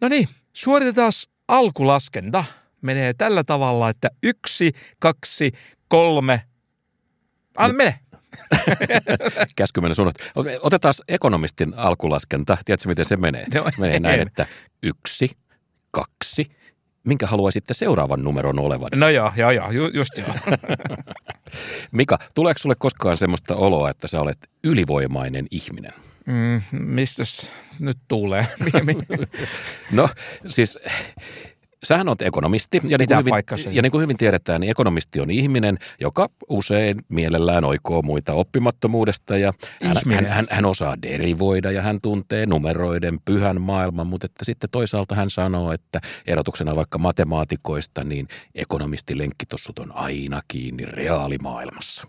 No niin, suoritetaan alkulaskenta. Menee tällä tavalla, että yksi, kaksi, kolme. Anna mene. Käsky mennä sun. Otetaan ekonomistin alkulaskenta. Tiedätkö, miten se menee? No, menee näin, en. että yksi, kaksi. Minkä haluaisitte seuraavan numeron olevan? No joo, joo, joo, ju, just joo. Mika, tuleeko sulle koskaan semmoista oloa, että sä olet ylivoimainen ihminen? Mm, mistäs nyt tulee? No siis sähän olet ekonomisti ja niin, kuin hyvin, ja niin kuin hyvin tiedetään, niin ekonomisti on ihminen, joka usein mielellään oikoo muita oppimattomuudesta ja hän, Ihminen. hän, hän, hän osaa derivoida ja hän tuntee numeroiden pyhän maailman, mutta että sitten toisaalta hän sanoo, että erotuksena vaikka matemaatikoista, niin ekonomisti lenkkitossut on aina kiinni reaalimaailmassa.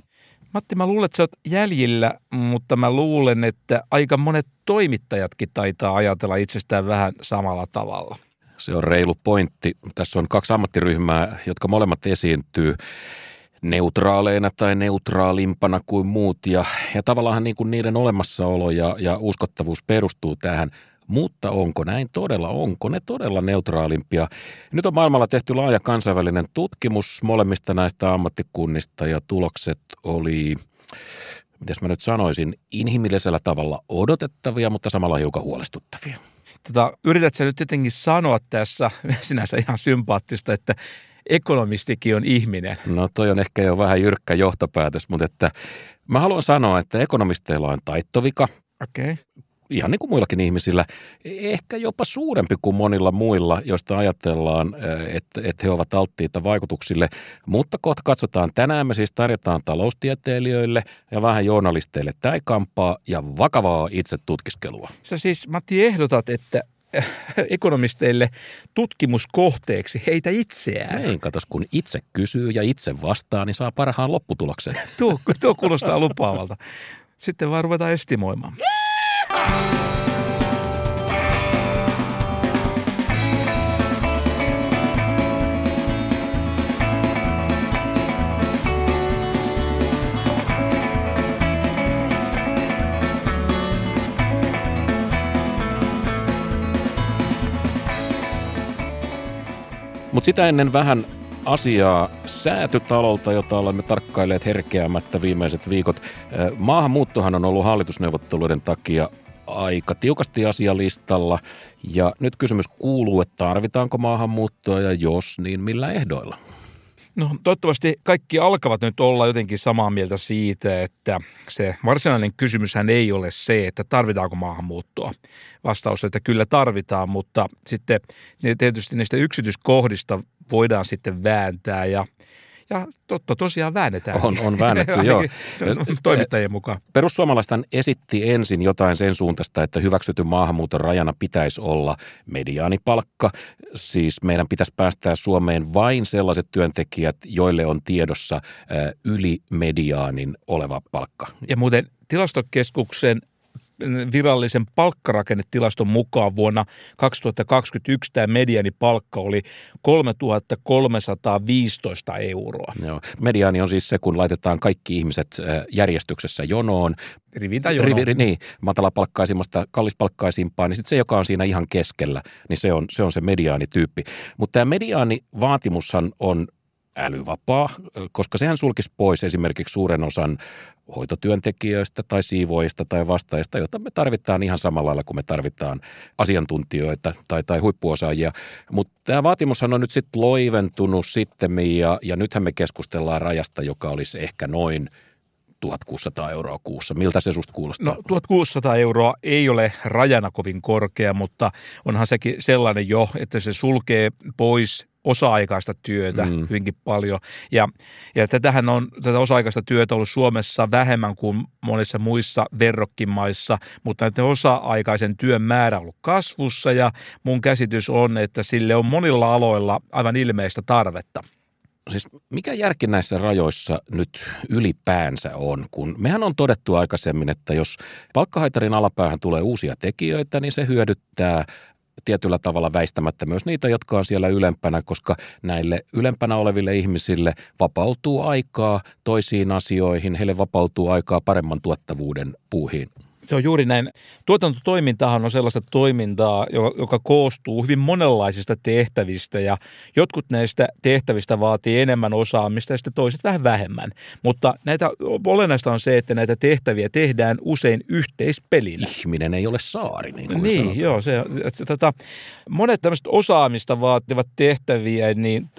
Matti, mä luulen, että sä oot jäljillä, mutta mä luulen, että aika monet toimittajatkin taitaa ajatella itsestään vähän samalla tavalla. Se on reilu pointti. Tässä on kaksi ammattiryhmää, jotka molemmat esiintyy neutraaleina tai neutraalimpana kuin muut. Ja, ja tavallaan niin kuin niiden olemassaolo ja, ja uskottavuus perustuu tähän. Mutta onko näin todella? Onko ne todella neutraalimpia? Nyt on maailmalla tehty laaja kansainvälinen tutkimus molemmista näistä ammattikunnista ja tulokset oli, mitäs mä nyt sanoisin, inhimillisellä tavalla odotettavia, mutta samalla hiukan huolestuttavia. Tota, yrität sä nyt tietenkin sanoa tässä, sinänsä ihan sympaattista, että ekonomistikin on ihminen. No toi on ehkä jo vähän jyrkkä johtopäätös, mutta että mä haluan sanoa, että ekonomisteilla on taittovika, Okei. Okay. Ihan niin kuin muillakin ihmisillä, ehkä jopa suurempi kuin monilla muilla, joista ajatellaan, että, että he ovat alttiita vaikutuksille. Mutta kohta katsotaan, tänään me siis tarjotaan taloustieteilijöille ja vähän journalisteille täikampaa ja vakavaa itse tutkiskelua. Sä siis, Matti, ehdotat, että äh, ekonomisteille tutkimuskohteeksi heitä itseään. Niin, katos, kun itse kysyy ja itse vastaa, niin saa parhaan lopputuloksen. Tuo, tuo kuulostaa lupaavalta. Sitten vaan ruvetaan estimoimaan. Sitä ennen vähän asiaa säätytalolta, jota olemme tarkkailleet herkeämättä viimeiset viikot. Äh, Maahanmuuttohan on ollut hallitusneuvotteluiden takia aika tiukasti asialistalla. Ja nyt kysymys kuuluu, että tarvitaanko maahanmuuttoa ja jos, niin millä ehdoilla? No toivottavasti kaikki alkavat nyt olla jotenkin samaa mieltä siitä, että se varsinainen kysymyshän ei ole se, että tarvitaanko maahanmuuttoa. Vastaus on, että kyllä tarvitaan, mutta sitten tietysti niistä yksityiskohdista voidaan sitten vääntää ja ja totta tosiaan väännetään. On, on väännetty, joo. Toimittajien mukaan. Perussuomalaisten esitti ensin jotain sen suuntaista, että hyväksytyn maahanmuuton rajana pitäisi olla mediaanipalkka. Siis meidän pitäisi päästää Suomeen vain sellaiset työntekijät, joille on tiedossa yli mediaanin oleva palkka. Ja muuten tilastokeskuksen virallisen palkkarakennetilaston mukaan vuonna 2021 tämä medianipalkka oli 3315 euroa. Joo. Mediaani on siis se, kun laitetaan kaikki ihmiset järjestyksessä jonoon. Rivin tai jonoon. Rivi, niin, matalapalkkaisimmasta kallispalkkaisimpaan, niin sitten se, joka on siinä ihan keskellä, niin se on se, on se mediaanityyppi. Mutta tämä mediaanivaatimushan on älyvapaa, koska sehän sulkisi pois esimerkiksi suuren osan hoitotyöntekijöistä tai siivoista tai vastaajista, joita me tarvitaan ihan samalla lailla kuin me tarvitaan asiantuntijoita tai, tai huippuosaajia. Mutta tämä vaatimushan on nyt sitten loiventunut sitten ja, ja nythän me keskustellaan rajasta, joka olisi ehkä noin 1600 euroa kuussa. Miltä se susta kuulostaa? No 1600 euroa ei ole rajana kovin korkea, mutta onhan sekin sellainen jo, että se sulkee pois osa-aikaista työtä mm. hyvinkin paljon. Ja, ja tätähän on, tätä osa-aikaista työtä ollut Suomessa vähemmän kuin monissa muissa verrokkimaissa, mutta näiden osa-aikaisen työn määrä on ollut kasvussa ja mun käsitys on, että sille on monilla aloilla aivan ilmeistä tarvetta. Siis mikä järki näissä rajoissa nyt ylipäänsä on, kun mehän on todettu aikaisemmin, että jos palkkahaitarin alapäähän tulee uusia tekijöitä, niin se hyödyttää tietyllä tavalla väistämättä myös niitä, jotka on siellä ylempänä, koska näille ylempänä oleville ihmisille vapautuu aikaa toisiin asioihin, heille vapautuu aikaa paremman tuottavuuden puuhiin. Se on juuri näin. Tuotantotoimintahan on sellaista toimintaa, joka, koostuu hyvin monenlaisista tehtävistä ja jotkut näistä tehtävistä vaatii enemmän osaamista ja sitten toiset vähän vähemmän. Mutta näitä, olennaista on se, että näitä tehtäviä tehdään usein yhteispelinä. Ihminen ei ole saari, niin kuin Niin, sanotaan. joo. Se, että, tota, monet tämmöiset osaamista vaativat tehtäviä, niin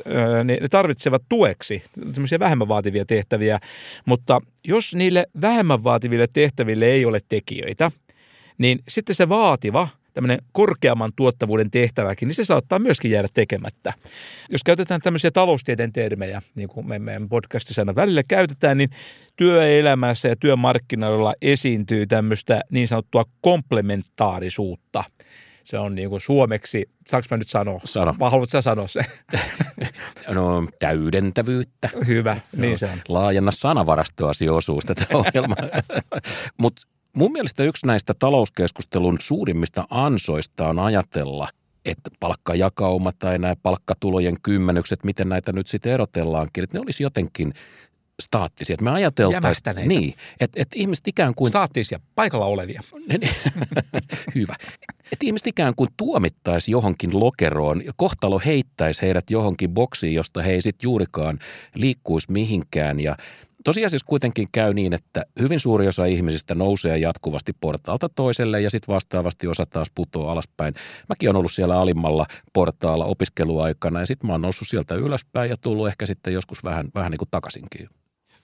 ne ne tarvitsevat tueksi semmoisia vähemmän vaativia tehtäviä, mutta jos niille vähemmän vaativille tehtäville ei ole tekijöitä, niin sitten se vaativa, tämmöinen korkeamman tuottavuuden tehtäväkin, niin se saattaa myöskin jäädä tekemättä. Jos käytetään tämmöisiä taloustieteen termejä, niin kuin me meidän podcastissa aina välillä käytetään, niin työelämässä ja työmarkkinoilla esiintyy tämmöistä niin sanottua komplementaarisuutta. Se on niin kuin suomeksi, saanko mä nyt sanoa? Sano. Vai haluatko sä sanoa se? No, täydentävyyttä. Hyvä, niin se on. Laajenna sanavarastoasi osuus tätä ohjelmaa. Mutta mun mielestä yksi näistä talouskeskustelun suurimmista ansoista on ajatella, että palkkajakauma tai nämä palkkatulojen kymmenykset, miten näitä nyt sitten erotellaankin, että ne olisi jotenkin staattisia. Että me ajateltaisiin, niin, että, että ihmiset ikään kuin Staattisia, paikalla olevia. Hyvä. Että ihmiset ikään kuin tuomittaisi johonkin lokeroon ja kohtalo heittäisi heidät johonkin boksiin, josta he ei sitten juurikaan liikkuisi mihinkään. Ja tosiasiassa kuitenkin käy niin, että hyvin suuri osa ihmisistä nousee jatkuvasti portaalta toiselle ja sitten vastaavasti osa taas putoaa alaspäin. Mäkin olen ollut siellä alimmalla portaalla opiskeluaikana ja sitten mä oon noussut sieltä ylöspäin ja tullut ehkä sitten joskus vähän, vähän niin kuin takaisinkin.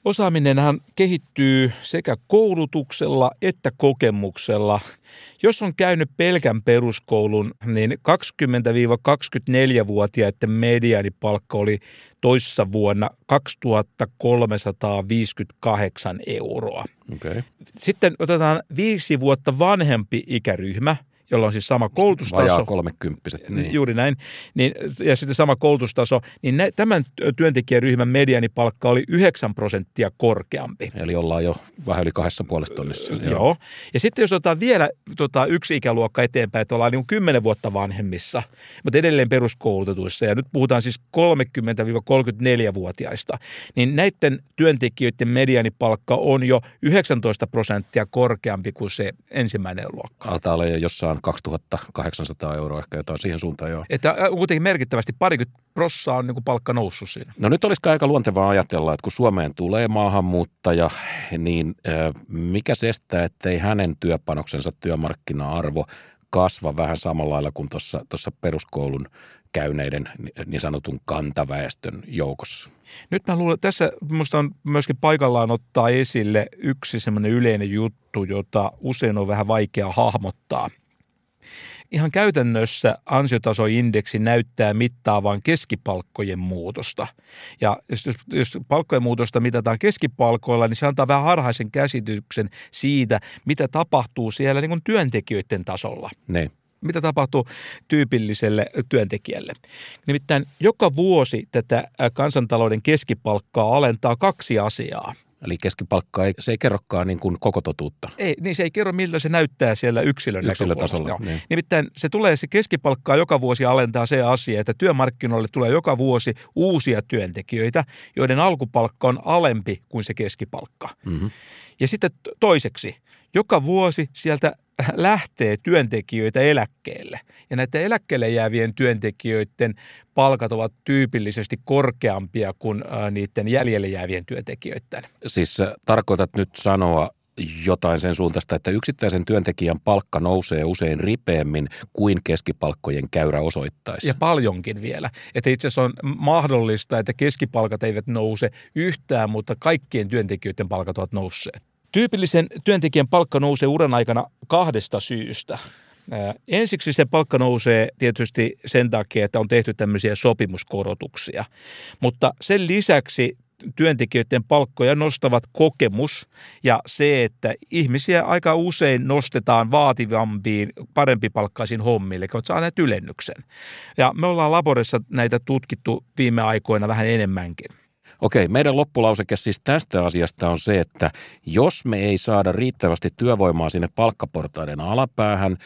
Osaaminenhan kehittyy sekä koulutuksella että kokemuksella. Jos on käynyt pelkän peruskoulun, niin 20-24-vuotiaiden mediaanipalkka oli toissa vuonna 2358 euroa. Okay. Sitten otetaan viisi vuotta vanhempi ikäryhmä, jolla on siis sama koulutustaso. Vajaa kolmekymppiset. Niin. Juuri näin. Niin, ja sitten sama koulutustaso, niin nä, tämän työntekijäryhmän medianipalkka oli 9 prosenttia korkeampi. Eli ollaan jo vähän yli kahdessa puolesta tonnissa. Joo. Joo. Ja sitten jos otetaan vielä tota, yksi ikäluokka eteenpäin, että ollaan niin 10 vuotta vanhemmissa, mutta edelleen peruskoulutetuissa, ja nyt puhutaan siis 30-34-vuotiaista, niin näiden työntekijöiden medianipalkka on jo 19 prosenttia korkeampi kuin se ensimmäinen luokka. Altaa olla jo jossain 2800 euroa, ehkä jotain siihen suuntaan joo. Että äh, kuitenkin merkittävästi parikymmentä prossaa on niin kuin palkka noussut siinä. No nyt olisi aika luontevaa ajatella, että kun Suomeen tulee maahanmuuttaja, niin ö, mikä se estää, ettei hänen työpanoksensa työmarkkina-arvo kasva vähän samalla lailla kuin tuossa peruskoulun käyneiden niin sanotun kantaväestön joukossa. Nyt mä luulen, tässä minusta on myöskin paikallaan ottaa esille yksi semmoinen yleinen juttu, jota usein on vähän vaikea hahmottaa. Ihan käytännössä ansiotasoindeksi näyttää mittaavan keskipalkkojen muutosta. Ja jos, jos palkkojen muutosta mitataan keskipalkoilla, niin se antaa vähän harhaisen käsityksen siitä, mitä tapahtuu siellä niin kuin työntekijöiden tasolla Ne. mitä tapahtuu tyypilliselle työntekijälle. Nimittäin joka vuosi tätä kansantalouden keskipalkkaa alentaa kaksi asiaa. Eli keskipalkka ei, se ei kerrokaan niin kuin koko totuutta. Ei, niin se ei kerro, miltä se näyttää siellä yksilön Yksilötasolla, niin. Nimittäin se tulee se keskipalkkaa joka vuosi alentaa se asia, että työmarkkinoille tulee joka vuosi uusia työntekijöitä, joiden alkupalkka on alempi kuin se keskipalkka. Mm-hmm. Ja sitten toiseksi, joka vuosi sieltä lähtee työntekijöitä eläkkeelle. Ja näiden eläkkeelle jäävien työntekijöiden palkat ovat tyypillisesti korkeampia kuin ää, niiden jäljelle jäävien työntekijöiden. Siis äh, tarkoitat nyt sanoa jotain sen suuntaista, että yksittäisen työntekijän palkka nousee usein ripeämmin kuin keskipalkkojen käyrä osoittaisi. Ja paljonkin vielä. Että itse asiassa on mahdollista, että keskipalkat eivät nouse yhtään, mutta kaikkien työntekijöiden palkat ovat nousseet. Tyypillisen työntekijän palkka nousee uran aikana kahdesta syystä. Ensiksi se palkka nousee tietysti sen takia, että on tehty tämmöisiä sopimuskorotuksia, mutta sen lisäksi työntekijöiden palkkoja nostavat kokemus ja se, että ihmisiä aika usein nostetaan vaativampiin, parempipalkkaisiin hommille, kun olet saaneet ylennyksen. Ja me ollaan laborissa näitä tutkittu viime aikoina vähän enemmänkin. Okei, meidän loppulauseke siis tästä asiasta on se, että jos me ei saada riittävästi työvoimaa sinne palkkaportaiden alapäähän,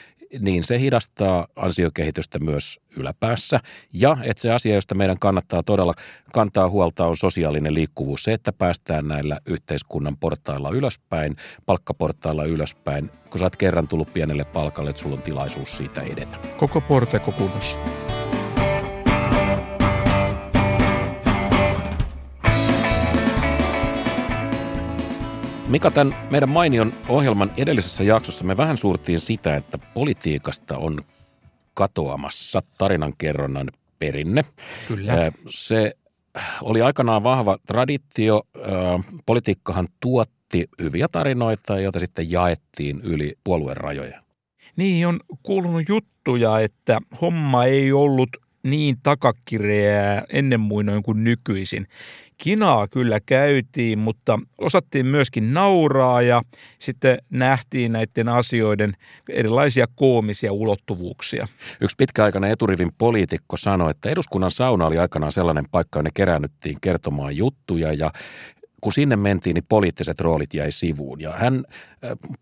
niin se hidastaa ansiokehitystä myös yläpäässä. Ja että se asia, josta meidän kannattaa todella kantaa huolta, on sosiaalinen liikkuvuus. Se, että päästään näillä yhteiskunnan portailla ylöspäin, palkkaportailla ylöspäin. Kun sä oot kerran tullut pienelle palkalle, että sulla on tilaisuus siitä edetä. Koko porteko kunnossa. Mika, tämän meidän mainion ohjelman edellisessä jaksossa me vähän suurtiin sitä, että politiikasta on katoamassa tarinankerronnan perinne. Kyllä. Se oli aikanaan vahva traditio. Politiikkahan tuotti hyviä tarinoita, joita sitten jaettiin yli puolueen rajoja. Niin, on kuulunut juttuja, että homma ei ollut niin takakireää ennen muinoin kuin nykyisin. Kinaa kyllä käytiin, mutta osattiin myöskin nauraa ja sitten nähtiin näiden asioiden erilaisia koomisia ulottuvuuksia. Yksi pitkäaikainen eturivin poliitikko sanoi, että eduskunnan sauna oli aikanaan sellainen paikka, jonne keräännyttiin kertomaan juttuja ja kun sinne mentiin, niin poliittiset roolit jäi sivuun. Ja hän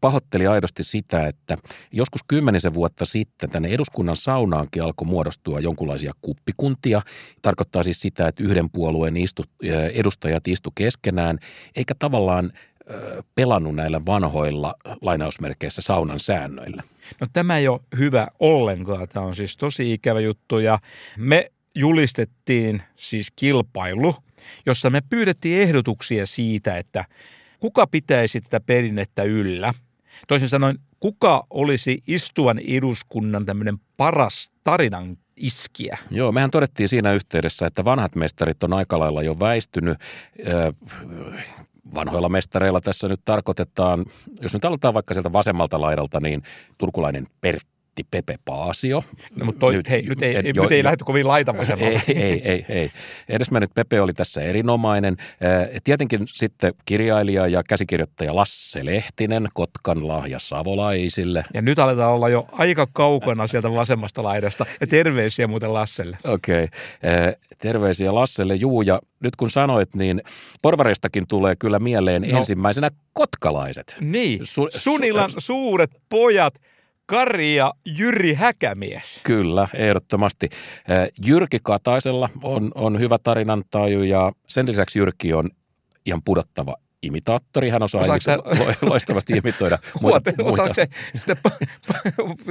pahoitteli aidosti sitä, että joskus kymmenisen vuotta sitten tänne eduskunnan saunaankin alkoi muodostua jonkunlaisia kuppikuntia. Tarkoittaa siis sitä, että yhden puolueen istu, edustajat istu keskenään, eikä tavallaan pelannut näillä vanhoilla lainausmerkeissä saunan säännöillä. No tämä ei ole hyvä ollenkaan. Tämä on siis tosi ikävä juttu ja me julistettiin siis kilpailu – jossa me pyydettiin ehdotuksia siitä, että kuka pitäisi tätä perinnettä yllä. Toisin sanoen, kuka olisi istuvan eduskunnan tämmöinen paras tarinan iskiä. Joo, mehän todettiin siinä yhteydessä, että vanhat mestarit on aika lailla jo väistynyt. Vanhoilla mestareilla tässä nyt tarkoitetaan, jos nyt aloitetaan vaikka sieltä vasemmalta laidalta, niin turkulainen Pertti Antti Pepe Paasio. No, mutta toi, nyt, hei, nyt ei, en, jo, nyt ei lähdetty kovin laitavasemmalle. Ei, ei, ei, ei. Edesmennyt Pepe oli tässä erinomainen. Tietenkin sitten kirjailija ja käsikirjoittaja Lasse Lehtinen, Kotkan lahja savolaisille. Ja nyt aletaan olla jo aika kaukana sieltä vasemmasta laidasta. Ja terveisiä muuten Lasselle. Okei, okay. terveisiä Lasselle. Juu, ja nyt kun sanoit, niin porvareistakin tulee kyllä mieleen no. ensimmäisenä kotkalaiset. Niin, Su- Sunilan su- suuret pojat – Kari ja Jyri Häkämies. Kyllä, ehdottomasti. Jyrki Kataisella on, on hyvä tarinantaju ja sen lisäksi Jyrki on ihan pudottava imitaattori. Hän osaa imito- sä... loistavasti imitoida muita. Osaako se sitä,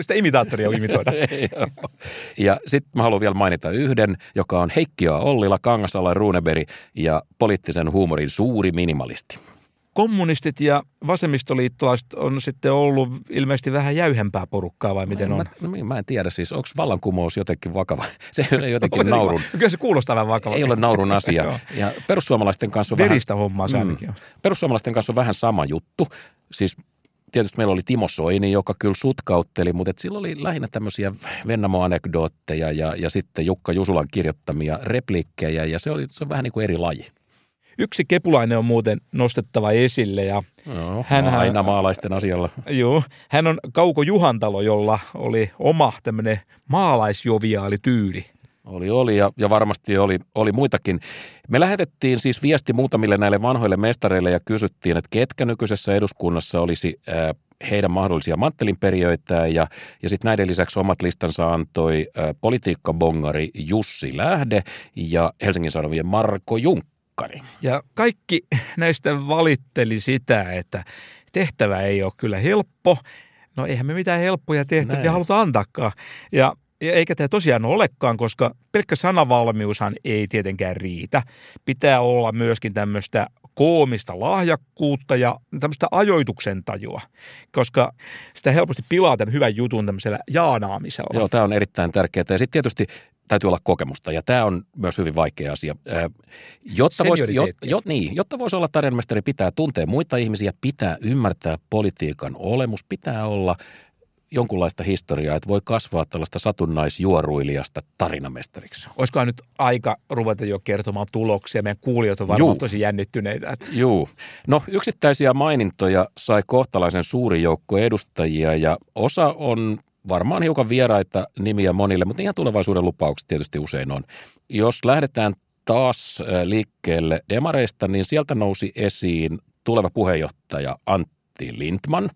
sitä imitaattoria imitoida? ja sitten mä haluan vielä mainita yhden, joka on Heikki Ollila, Kangasala Runeberg ja poliittisen huumorin suuri minimalisti kommunistit ja vasemmistoliittolaiset on sitten ollut ilmeisesti vähän jäyhempää porukkaa vai miten mä, on? Mä, no, mä en tiedä siis, onko vallankumous jotenkin vakava? Se ei ole jotenkin naurun. Kyllä se kuulostaa vähän vakava. Ei ole naurun asia. ja perussuomalaisten kanssa on Veristä vähän, hommaa se mm, Perussuomalaisten kanssa on vähän sama juttu. Siis tietysti meillä oli Timo Soini, joka kyllä sutkautteli, mutta et sillä oli lähinnä tämmöisiä Vennamo-anekdootteja ja, ja sitten Jukka Jusulan kirjoittamia repliikkejä ja se, oli, se on vähän niin kuin eri laji. Yksi kepulainen on muuten nostettava esille. Ja Joo, hän, aina maalaisten asialla. Joo, hän on Kauko Juhantalo, jolla oli oma tämmöinen maalaisjoviaali tyyli. Oli, oli ja, ja varmasti oli, oli muitakin. Me lähetettiin siis viesti muutamille näille vanhoille mestareille ja kysyttiin, että ketkä nykyisessä eduskunnassa olisi ää, heidän mahdollisia manttelinperijöitä ja, ja sitten näiden lisäksi omat listansa antoi ää, politiikkabongari Jussi Lähde ja Helsingin Sanomien Marko Junk pokkari. Ja kaikki näistä valitteli sitä, että tehtävä ei ole kyllä helppo. No eihän me mitään helppoja tehtäviä Näin. haluta antaakaan. Ja eikä tämä tosiaan olekaan, koska pelkkä sanavalmiushan ei tietenkään riitä. Pitää olla myöskin tämmöistä koomista lahjakkuutta ja tämmöistä ajoituksen tajua, koska sitä helposti pilaa tämän hyvän jutun tämmöisellä jaanaamisella. Joo, tämä on erittäin tärkeää. Ja sitten tietysti täytyy olla kokemusta ja tämä on myös hyvin vaikea asia. Jotta voisi, jot, jot, niin, jotta voisi olla tarinamestari, pitää tuntea muita ihmisiä, pitää ymmärtää politiikan olemus, pitää olla jonkunlaista historiaa, että voi kasvaa tällaista satunnaisjuoruilijasta tarinamestariksi. Olisiko nyt aika ruveta jo kertomaan tuloksia? Meidän kuulijat on varmaan Juu. tosi jännittyneitä. Joo. No yksittäisiä mainintoja sai kohtalaisen suuri joukko edustajia ja osa on varmaan hiukan vieraita nimiä monille, mutta ihan tulevaisuuden lupaukset tietysti usein on. Jos lähdetään taas liikkeelle demareista, niin sieltä nousi esiin tuleva puheenjohtaja Antti Lindman.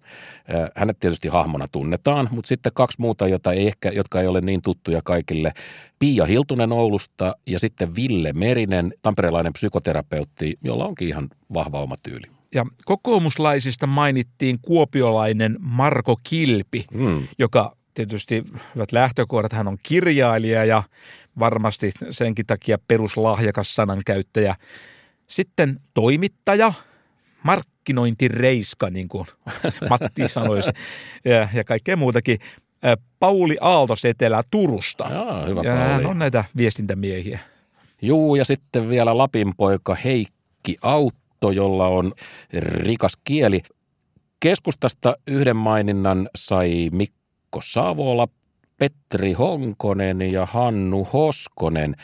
Hänet tietysti hahmona tunnetaan, mutta sitten kaksi muuta, jota ei ehkä, jotka ei ole niin tuttuja kaikille. Pia Hiltunen Oulusta ja sitten Ville Merinen, tamperelainen psykoterapeutti, jolla onkin ihan vahva oma tyyli. Ja kokoomuslaisista mainittiin kuopiolainen Marko Kilpi, mm. joka tietysti hyvät lähtökohdat, hän on kirjailija ja varmasti senkin takia peruslahjakas sanankäyttäjä. Sitten toimittaja, markkinointireiska, niin kuin Matti sanoisi, ja, ja kaikkea muutakin. Pauli Aaltosetelä Turusta. Jaa, hyvä ja hän on näitä viestintämiehiä. Juu, ja sitten vielä Lapin poika Heikki Autto, jolla on rikas kieli. Keskustasta yhden maininnan sai Mikko Savola, Petri Honkonen ja Hannu Hoskonen.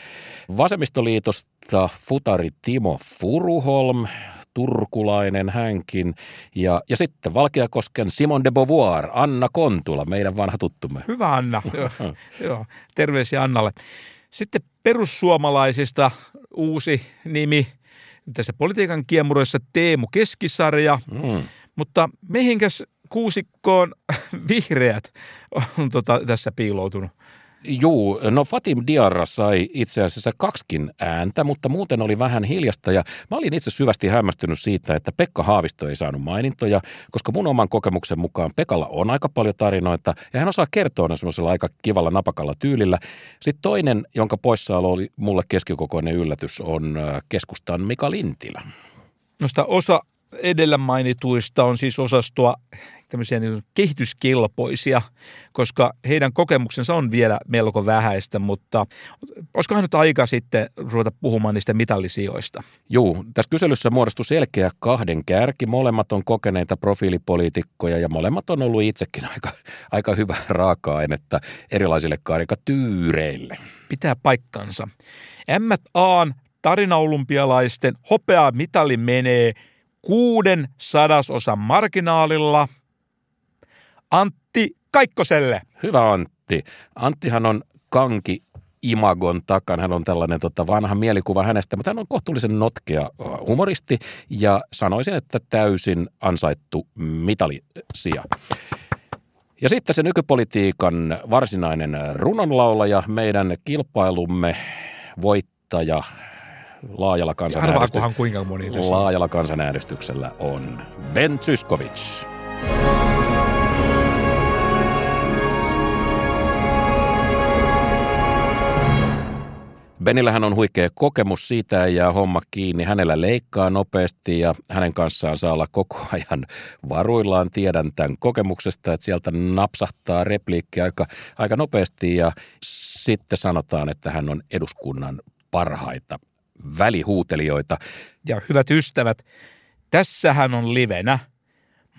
Vasemmistoliitosta futari Timo Furuholm, turkulainen hänkin. Ja, ja sitten Valkeakosken Simon de Beauvoir, Anna Kontula, meidän vanha tuttumme. Hyvä Anna, joo, joo. terveisiä Annalle. Sitten perussuomalaisista uusi nimi tässä politiikan kiemuroissa Teemu Keskisarja, mm. mutta mihinkäs kuusikkoon vihreät on tota, tässä piiloutunut? Juu, no Fatim Diarra sai itse asiassa kaksikin ääntä, mutta muuten oli vähän hiljasta ja mä olin itse syvästi hämmästynyt siitä, että Pekka Haavisto ei saanut mainintoja, koska mun oman kokemuksen mukaan Pekalla on aika paljon tarinoita ja hän osaa kertoa ne semmoisella aika kivalla napakalla tyylillä. Sitten toinen, jonka poissaolo oli mulle keskikokoinen yllätys, on äh, keskustan Mika Lintilä. Noista osa edellä mainituista on siis osastoa tämmöisiä niin kehityskelpoisia, koska heidän kokemuksensa on vielä melko vähäistä, mutta olisikohan nyt aika sitten ruveta puhumaan niistä mitallisijoista? Joo, tässä kyselyssä muodostui selkeä kahden kärki. Molemmat on kokeneita profiilipoliitikkoja ja molemmat on ollut itsekin aika, aika hyvä raaka-ainetta erilaisille karikatyyreille. Pitää paikkansa. M.A.n tarinaolympialaisten hopea mitali menee kuuden sadasosan marginaalilla Antti Kaikkoselle. Hyvä Antti. Anttihan on kanki imagon takana. Hän on tällainen tota, vanha mielikuva hänestä, mutta hän on kohtuullisen notkea humoristi ja sanoisin, että täysin ansaittu mitalisia. Ja sitten se nykypolitiikan varsinainen runonlaulaja, meidän kilpailumme voittaja laajalla kansanäänestyksellä, kuinka moni tässä laajalla kansanäänestyksellä on Ben Zyskovic. Benillähän on huikea kokemus siitä ja homma kiinni. Hänellä leikkaa nopeasti ja hänen kanssaan saa olla koko ajan varuillaan. Tiedän tämän kokemuksesta, että sieltä napsahtaa repliikki aika, aika nopeasti ja sitten sanotaan, että hän on eduskunnan parhaita välihuutelijoita. Ja hyvät ystävät, tässähän on livenä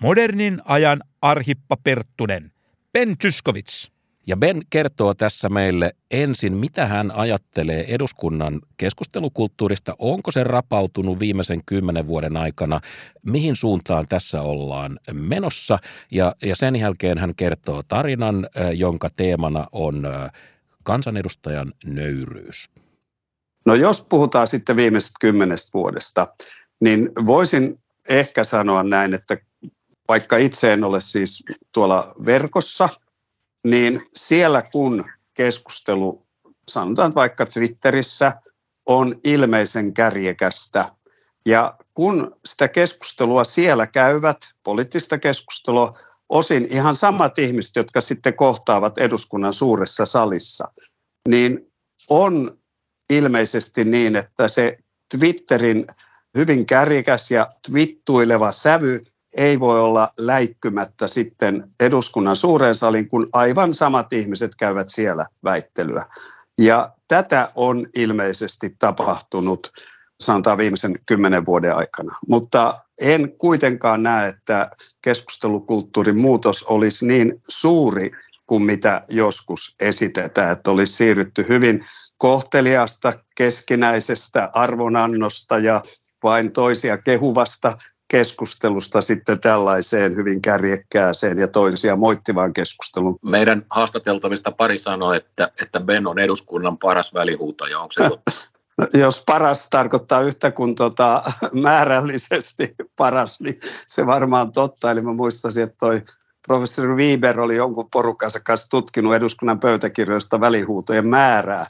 modernin ajan Arhippa Perttunen, Ben Tyskovits. Ja Ben kertoo tässä meille ensin, mitä hän ajattelee eduskunnan keskustelukulttuurista. Onko se rapautunut viimeisen kymmenen vuoden aikana? Mihin suuntaan tässä ollaan menossa? Ja, ja sen jälkeen hän kertoo tarinan, jonka teemana on kansanedustajan nöyryys. No jos puhutaan sitten viimeisestä kymmenestä vuodesta, niin voisin ehkä sanoa näin, että vaikka itse en ole siis tuolla verkossa, niin siellä kun keskustelu, sanotaan vaikka Twitterissä, on ilmeisen kärjekästä, ja kun sitä keskustelua siellä käyvät, poliittista keskustelua, osin ihan samat ihmiset, jotka sitten kohtaavat eduskunnan suuressa salissa, niin on ilmeisesti niin, että se Twitterin hyvin kärjekäs ja twittuileva sävy ei voi olla läikkymättä sitten eduskunnan suureen salin, kun aivan samat ihmiset käyvät siellä väittelyä. Ja tätä on ilmeisesti tapahtunut sanotaan viimeisen kymmenen vuoden aikana. Mutta en kuitenkaan näe, että keskustelukulttuurin muutos olisi niin suuri kuin mitä joskus esitetään, että olisi siirrytty hyvin kohteliasta keskinäisestä arvonannosta ja vain toisia kehuvasta keskustelusta sitten tällaiseen hyvin kärjekkääseen ja toisia moittivaan keskusteluun. Meidän haastateltavista pari sanoi, että, että Ben on eduskunnan paras välihuutaja. Onko se? No, jos paras tarkoittaa yhtä kuin tota, määrällisesti paras, niin se varmaan totta. Eli mä muistasin, että toi professori Wieber oli jonkun porukkansa kanssa tutkinut eduskunnan pöytäkirjoista välihuutojen määrää.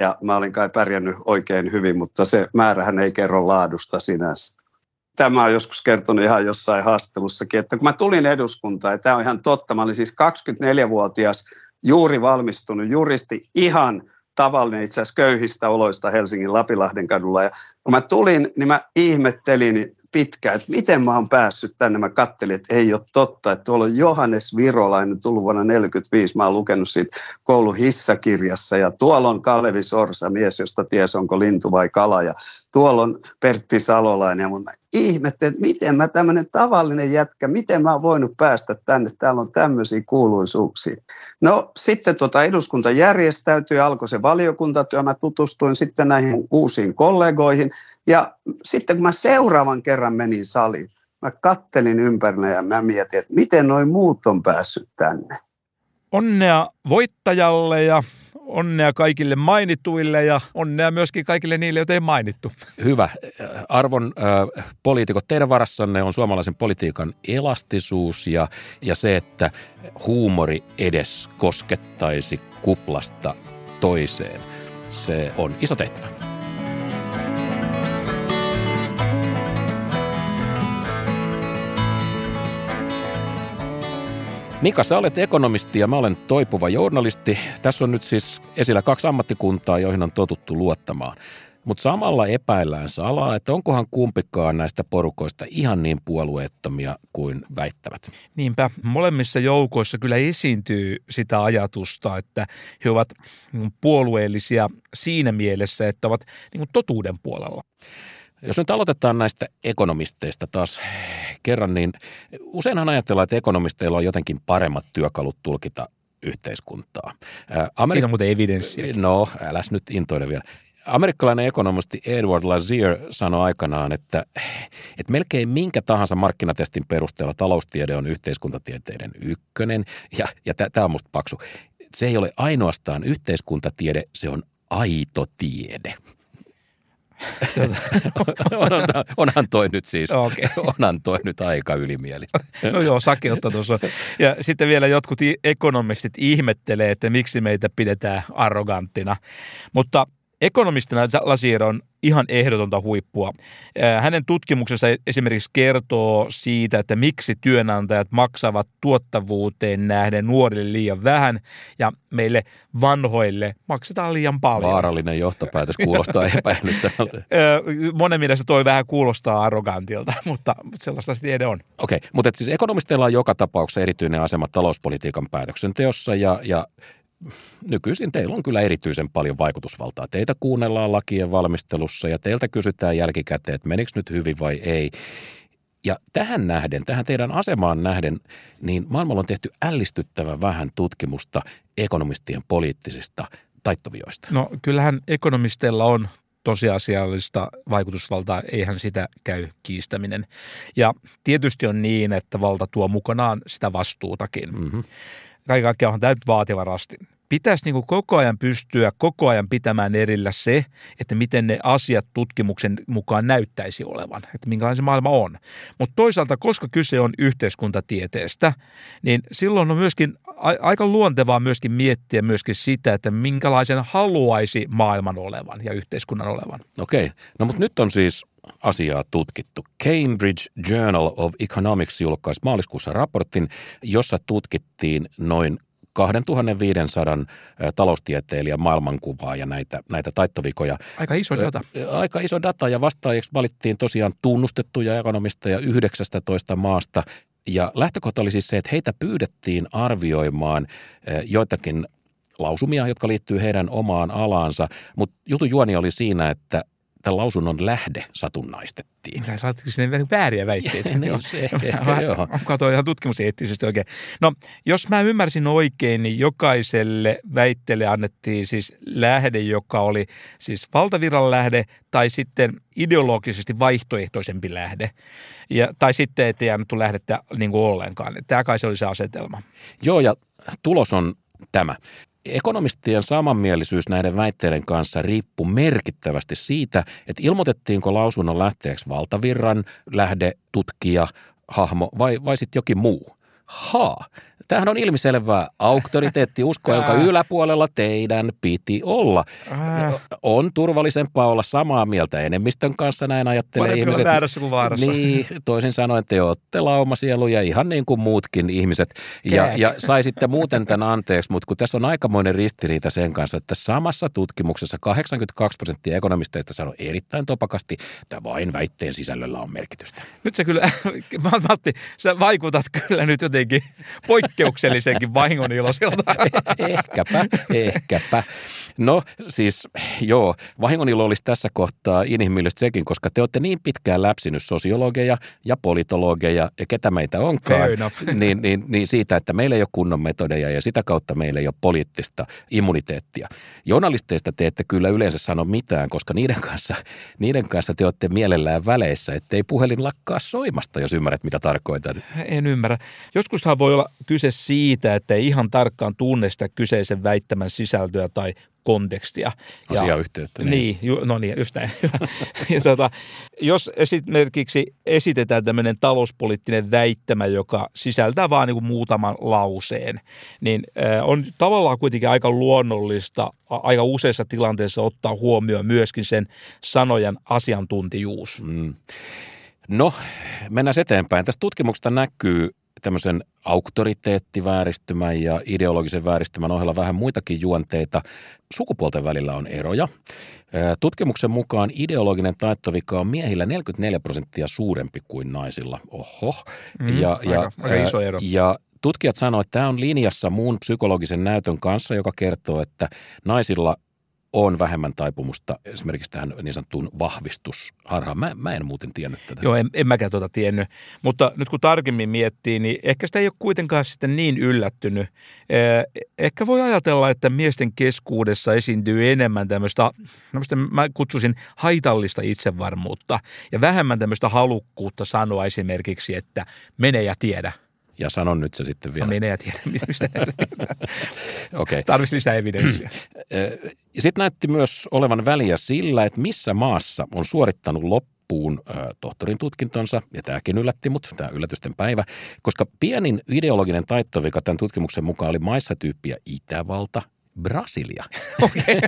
Ja mä olin kai pärjännyt oikein hyvin, mutta se määrähän ei kerro laadusta sinänsä. Tämä on joskus kertonut ihan jossain haastattelussakin, että kun mä tulin eduskuntaan, ja tämä on ihan totta, mä olin siis 24-vuotias, juuri valmistunut juristi, ihan tavallinen itse asiassa köyhistä oloista Helsingin Lapilahden kadulla. Ja kun mä tulin, niin mä ihmettelin pitkään, että miten mä oon päässyt tänne. Mä kattelin, että ei ole totta, että tuolla on Johannes Virolainen tullut vuonna 1945. Mä oon lukenut siitä koulun hissakirjassa ja tuolla on Kalevi Sorsa, mies, josta ties onko lintu vai kala. Ja tuolla on Pertti Salolainen ja mun ihmettelin, että miten mä tämmöinen tavallinen jätkä, miten mä oon voinut päästä tänne, täällä on tämmöisiä kuuluisuuksia. No sitten tota eduskunta järjestäytyi, alkoi se valiokuntatyö, mä tutustuin sitten näihin uusiin kollegoihin ja sitten kun mä seuraavan kerran menin saliin, mä kattelin ympärillä ja mä mietin, että miten noin muut on päässyt tänne. Onnea voittajalle ja onnea kaikille mainituille ja onnea myöskin kaikille niille, joita ei mainittu. Hyvä. Arvon äh, poliitikot, teidän varassanne on suomalaisen politiikan elastisuus ja, ja se, että huumori edes koskettaisi kuplasta toiseen. Se on iso tehtävä. Mika, sä olet ekonomisti ja mä olen toipuva journalisti. Tässä on nyt siis esillä kaksi ammattikuntaa, joihin on totuttu luottamaan. Mutta samalla epäillään salaa, että onkohan kumpikaan näistä porukoista ihan niin puolueettomia kuin väittävät. Niinpä, molemmissa joukoissa kyllä esiintyy sitä ajatusta, että he ovat puolueellisia siinä mielessä, että ovat niin totuuden puolella. Jos nyt aloitetaan näistä ekonomisteista taas kerran, niin useinhan ajatellaan, että ekonomisteilla on jotenkin paremmat työkalut tulkita yhteiskuntaa. Amerik- Siinä on muuten evidenssiä. No, äläs nyt intoile vielä. Amerikkalainen ekonomisti Edward Lazier sanoi aikanaan, että, että melkein minkä tahansa markkinatestin perusteella taloustiede on yhteiskuntatieteiden ykkönen. Ja, ja tämä on musta paksu. Se ei ole ainoastaan yhteiskuntatiede, se on aito tiede. Tuota. onhan, onhan toi nyt siis, okay. onhan toi nyt aika ylimielistä. no joo, sakeutta tuossa. Ja sitten vielä jotkut ekonomistit ihmettelee, että miksi meitä pidetään arroganttina. Mutta ekonomistina Lasier on ihan ehdotonta huippua. Hänen tutkimuksensa esimerkiksi kertoo siitä, että miksi työnantajat maksavat tuottavuuteen nähden nuorille liian vähän ja meille vanhoille maksetaan liian paljon. Vaarallinen johtopäätös kuulostaa epäilyttävältä. Monen mielestä toi vähän kuulostaa arrogantilta, mutta sellaista se tiede on. Okei, okay, mutta siis ekonomisteilla on joka tapauksessa erityinen asema talouspolitiikan päätöksenteossa ja, ja nykyisin teillä on kyllä erityisen paljon vaikutusvaltaa. Teitä kuunnellaan lakien valmistelussa ja teiltä kysytään jälkikäteen, että menikö nyt hyvin vai ei. Ja tähän nähden, tähän teidän asemaan nähden, niin maailmalla on tehty ällistyttävän vähän tutkimusta ekonomistien poliittisista taittovioista. No kyllähän ekonomisteilla on tosiasiallista vaikutusvaltaa, eihän sitä käy kiistäminen. Ja tietysti on niin, että valta tuo mukanaan sitä vastuutakin. Mm-hmm kaiken kaikkiaan on täytyy vaativa rasti. Pitäisi niin kuin koko ajan pystyä koko ajan pitämään erillä se, että miten ne asiat tutkimuksen mukaan näyttäisi olevan, että minkälainen se maailma on. Mutta toisaalta, koska kyse on yhteiskuntatieteestä, niin silloin on myöskin aika luontevaa myöskin miettiä myöskin sitä, että minkälaisen haluaisi maailman olevan ja yhteiskunnan olevan. Okei, no mutta nyt on siis asiaa tutkittu. Cambridge Journal of Economics julkaisi maaliskuussa raportin, jossa tutkittiin noin 2500 taloustieteilijän maailmankuvaa ja näitä, näitä taittovikoja. Aika iso data. Aika iso data ja vastaajiksi valittiin tosiaan tunnustettuja ekonomisteja 19 maasta. Ja lähtökohta oli siis se, että heitä pyydettiin arvioimaan joitakin lausumia, jotka liittyy heidän omaan alaansa, mutta jutun juoni oli siinä, että tämän lausunnon lähde satunnaistettiin. Minä saatiin sinne vääriä väitteitä. niin, se, ehkä, joo. Onko tuo ihan tutkimuseettisesti oikein? No, jos mä ymmärsin oikein, niin jokaiselle väitteelle annettiin siis lähde, joka oli siis valtaviran lähde tai sitten ideologisesti vaihtoehtoisempi lähde. Ja, tai sitten, ettei annettu lähdettä niin kuin ollenkaan. Tämä kai se oli se asetelma. Joo, ja tulos on tämä. Ekonomistien samanmielisyys näiden väitteiden kanssa riippuu merkittävästi siitä, että ilmoitettiinko lausunnon lähteeksi valtavirran lähde, tutkija, hahmo vai, vai sitten jokin muu. Haa, Tämähän on ilmiselvää auktoriteettiusko, jonka yläpuolella teidän piti olla. Äh. On turvallisempaa olla samaa mieltä enemmistön kanssa, näin ajattelee Parempi ihmiset. väärässä kuin vaarassa. Niin, toisin sanoen te olette laumasieluja ihan niin kuin muutkin ihmiset. Ja, ja saisitte muuten tämän anteeksi, mutta kun tässä on aikamoinen ristiriita sen kanssa, että samassa tutkimuksessa 82 prosenttia ekonomisteista sanoi erittäin topakasti, että vain väitteen sisällöllä on merkitystä. Nyt sä kyllä, Matti, sä vaikutat kyllä nyt jotenkin poikkeukselliselta poikkeuksellisenkin vahingoniloisilta. ehkäpä, ehkäpä. No siis joo, vahingonilo olisi tässä kohtaa inhimillistä sekin, koska te olette niin pitkään läpsinyt sosiologeja ja politologeja ja ketä meitä onkaan, niin, niin, niin siitä, että meillä ei ole kunnon metodeja ja sitä kautta meillä ei ole poliittista immuniteettia. Journalisteista te ette kyllä yleensä sano mitään, koska niiden kanssa, niiden kanssa te olette mielellään väleissä, ettei puhelin lakkaa soimasta, jos ymmärrät mitä tarkoitan. En ymmärrä. Joskushan voi olla kyse siitä, että ei ihan tarkkaan tunne sitä kyseisen väittämän sisältöä tai kontekstia. Asiayhteyttä. Niin, niin ju, no niin, just näin. ja tota, jos esimerkiksi esitetään tämmöinen talouspoliittinen väittämä, joka sisältää vain niin muutaman lauseen, niin on tavallaan kuitenkin aika luonnollista aika useissa tilanteissa ottaa huomioon myöskin sen sanojan asiantuntijuus. Mm. No, mennään eteenpäin. Tästä tutkimuksesta näkyy tämmöisen auktoriteettivääristymän ja ideologisen vääristymän ohella vähän muitakin juonteita. Sukupuolten välillä on eroja. Tutkimuksen mukaan ideologinen taittovika on miehillä 44 prosenttia suurempi kuin naisilla. Oho. Mm, ja, aika, ja, aika iso ero. Ja tutkijat sanoivat, että tämä on linjassa muun psykologisen näytön kanssa, joka kertoo, että naisilla on vähemmän taipumusta esimerkiksi tähän niin sanottuun vahvistusharhaan. Mä, mä en muuten tiennyt tätä. Joo, en, en mäkään tuota tiennyt. Mutta nyt kun tarkemmin miettii, niin ehkä sitä ei ole kuitenkaan sitten niin yllättynyt. Eh, ehkä voi ajatella, että miesten keskuudessa esiintyy enemmän tämmöistä, tämmöistä mä kutsuisin haitallista itsevarmuutta ja vähemmän tämmöistä halukkuutta sanoa esimerkiksi, että mene ja tiedä. Ja sanon nyt se sitten vielä. No minä tiedä, mistä okay. Tarvitsisi lisää evidenssiä. Sitten näytti myös olevan väliä sillä, että missä maassa on suorittanut loppuun tohtorin tutkintonsa, ja tämäkin yllätti mut, tämä yllätysten päivä, koska pienin ideologinen taittovika tämän tutkimuksen mukaan oli maissa tyyppiä Itävalta, Brasilia. Okay.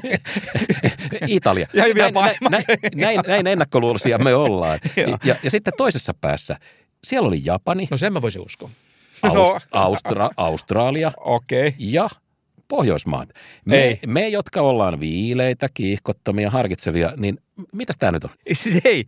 Italia. Ja vielä näin, näin, näin, näin ennakkoluuloisia me ollaan. ja, ja, ja sitten toisessa päässä, siellä oli Japani. No sen mä voisin uskoa. Aust- no. Austra- Australia okay. ja Pohjoismaat. Me, ei. me, jotka ollaan viileitä, kiihkottomia, harkitsevia, niin mitä tämä nyt on? Siis ei.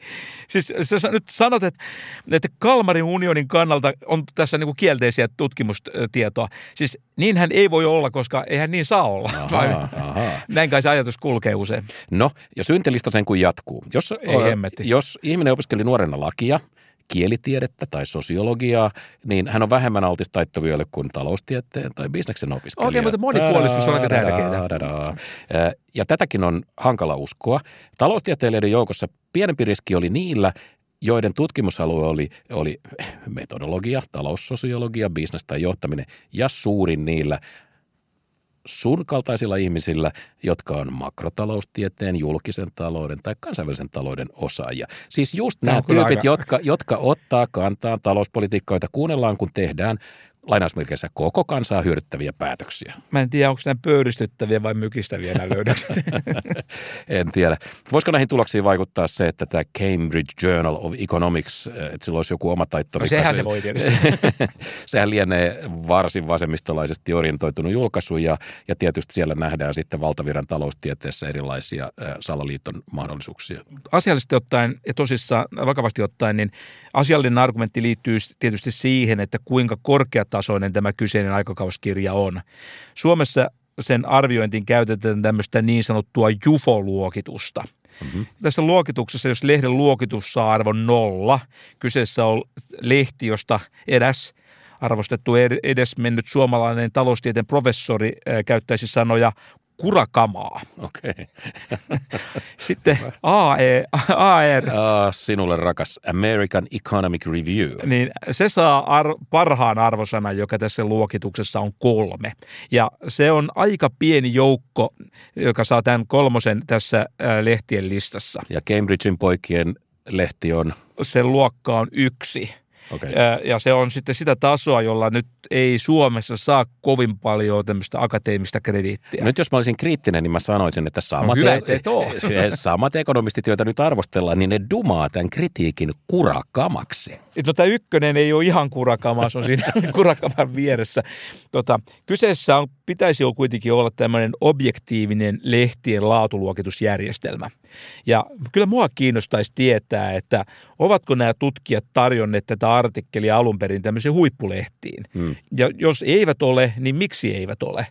Siis sä nyt sanot, että, että Kalmarin unionin kannalta on tässä niinku kielteisiä tutkimustietoa. Siis niinhän ei voi olla, koska eihän niin saa olla. Aha, aha. Näin kai se ajatus kulkee usein. No, ja syntilista sen kun jatkuu. Jos, ei, jos ihminen opiskeli nuorena lakia – kielitiedettä tai sosiologiaa, niin hän on vähemmän altis taittovioille kuin taloustieteen tai bisneksen opiskelija. Okei, mutta monipuolisuus on aika tärkeää. Ja tätäkin on hankala uskoa. Taloustieteilijöiden joukossa pienempi riski oli niillä, joiden tutkimusalue oli, oli metodologia, taloussosiologia, bisnes tai johtaminen ja suurin niillä sun kaltaisilla ihmisillä, jotka on makrotaloustieteen, julkisen talouden tai kansainvälisen talouden osaajia. Siis just nämä tyypit, aika... jotka, jotka ottaa kantaa talouspolitiikkoita, kuunnellaan kun tehdään lainausmerkeissä koko kansaa hyödyttäviä päätöksiä. Mä en tiedä, onko nämä pöyristyttäviä vai mykistäviä nämä löydökset. en tiedä. Voisiko näihin tuloksiin vaikuttaa se, että tämä Cambridge Journal of Economics, että sillä olisi joku oma taittori? No sehän se voi tietysti. sehän lienee varsin vasemmistolaisesti orientoitunut julkaisu ja, ja tietysti siellä nähdään sitten valtaviran taloustieteessä erilaisia salaliiton mahdollisuuksia. Asiallisesti ottaen ja tosissaan vakavasti ottaen, niin asiallinen argumentti liittyy tietysti siihen, että kuinka korkeat tasoinen tämä kyseinen aikakauskirja on. Suomessa sen arviointiin käytetään tämmöistä niin sanottua JUFO-luokitusta. Mm-hmm. Tässä luokituksessa, jos lehden luokitus saa arvon nolla, kyseessä on lehti, josta eräs arvostettu edesmennyt suomalainen taloustieteen professori käyttäisi sanoja kurakamaa. Okei. Okay. Sitten AE, AR. Ah, sinulle rakas American Economic Review. Niin se saa ar- parhaan arvosanan, joka tässä luokituksessa on kolme. Ja se on aika pieni joukko, joka saa tämän kolmosen tässä lehtien listassa. Ja Cambridgein poikien lehti on? Sen luokka on yksi. Okay. Ja se on sitten sitä tasoa, jolla nyt ei Suomessa saa kovin paljon tämmöistä akateemista krediittiä. Nyt jos mä olisin kriittinen, niin mä sanoisin, että samat, no hyvä, e- samat ekonomistit, joita nyt arvostellaan, niin ne dumaa tämän kritiikin kurakamaksi. No tämä ykkönen ei ole ihan kurakama, se on siinä kurakaman vieressä. Tota, kyseessä on, pitäisi jo kuitenkin olla tämmöinen objektiivinen lehtien laatuluokitusjärjestelmä. Ja kyllä mua kiinnostaisi tietää, että ovatko nämä tutkijat tarjonneet tätä artikkelia alun perin tämmöisiin huippulehtiin. Hmm. Ja jos eivät ole, niin miksi eivät ole?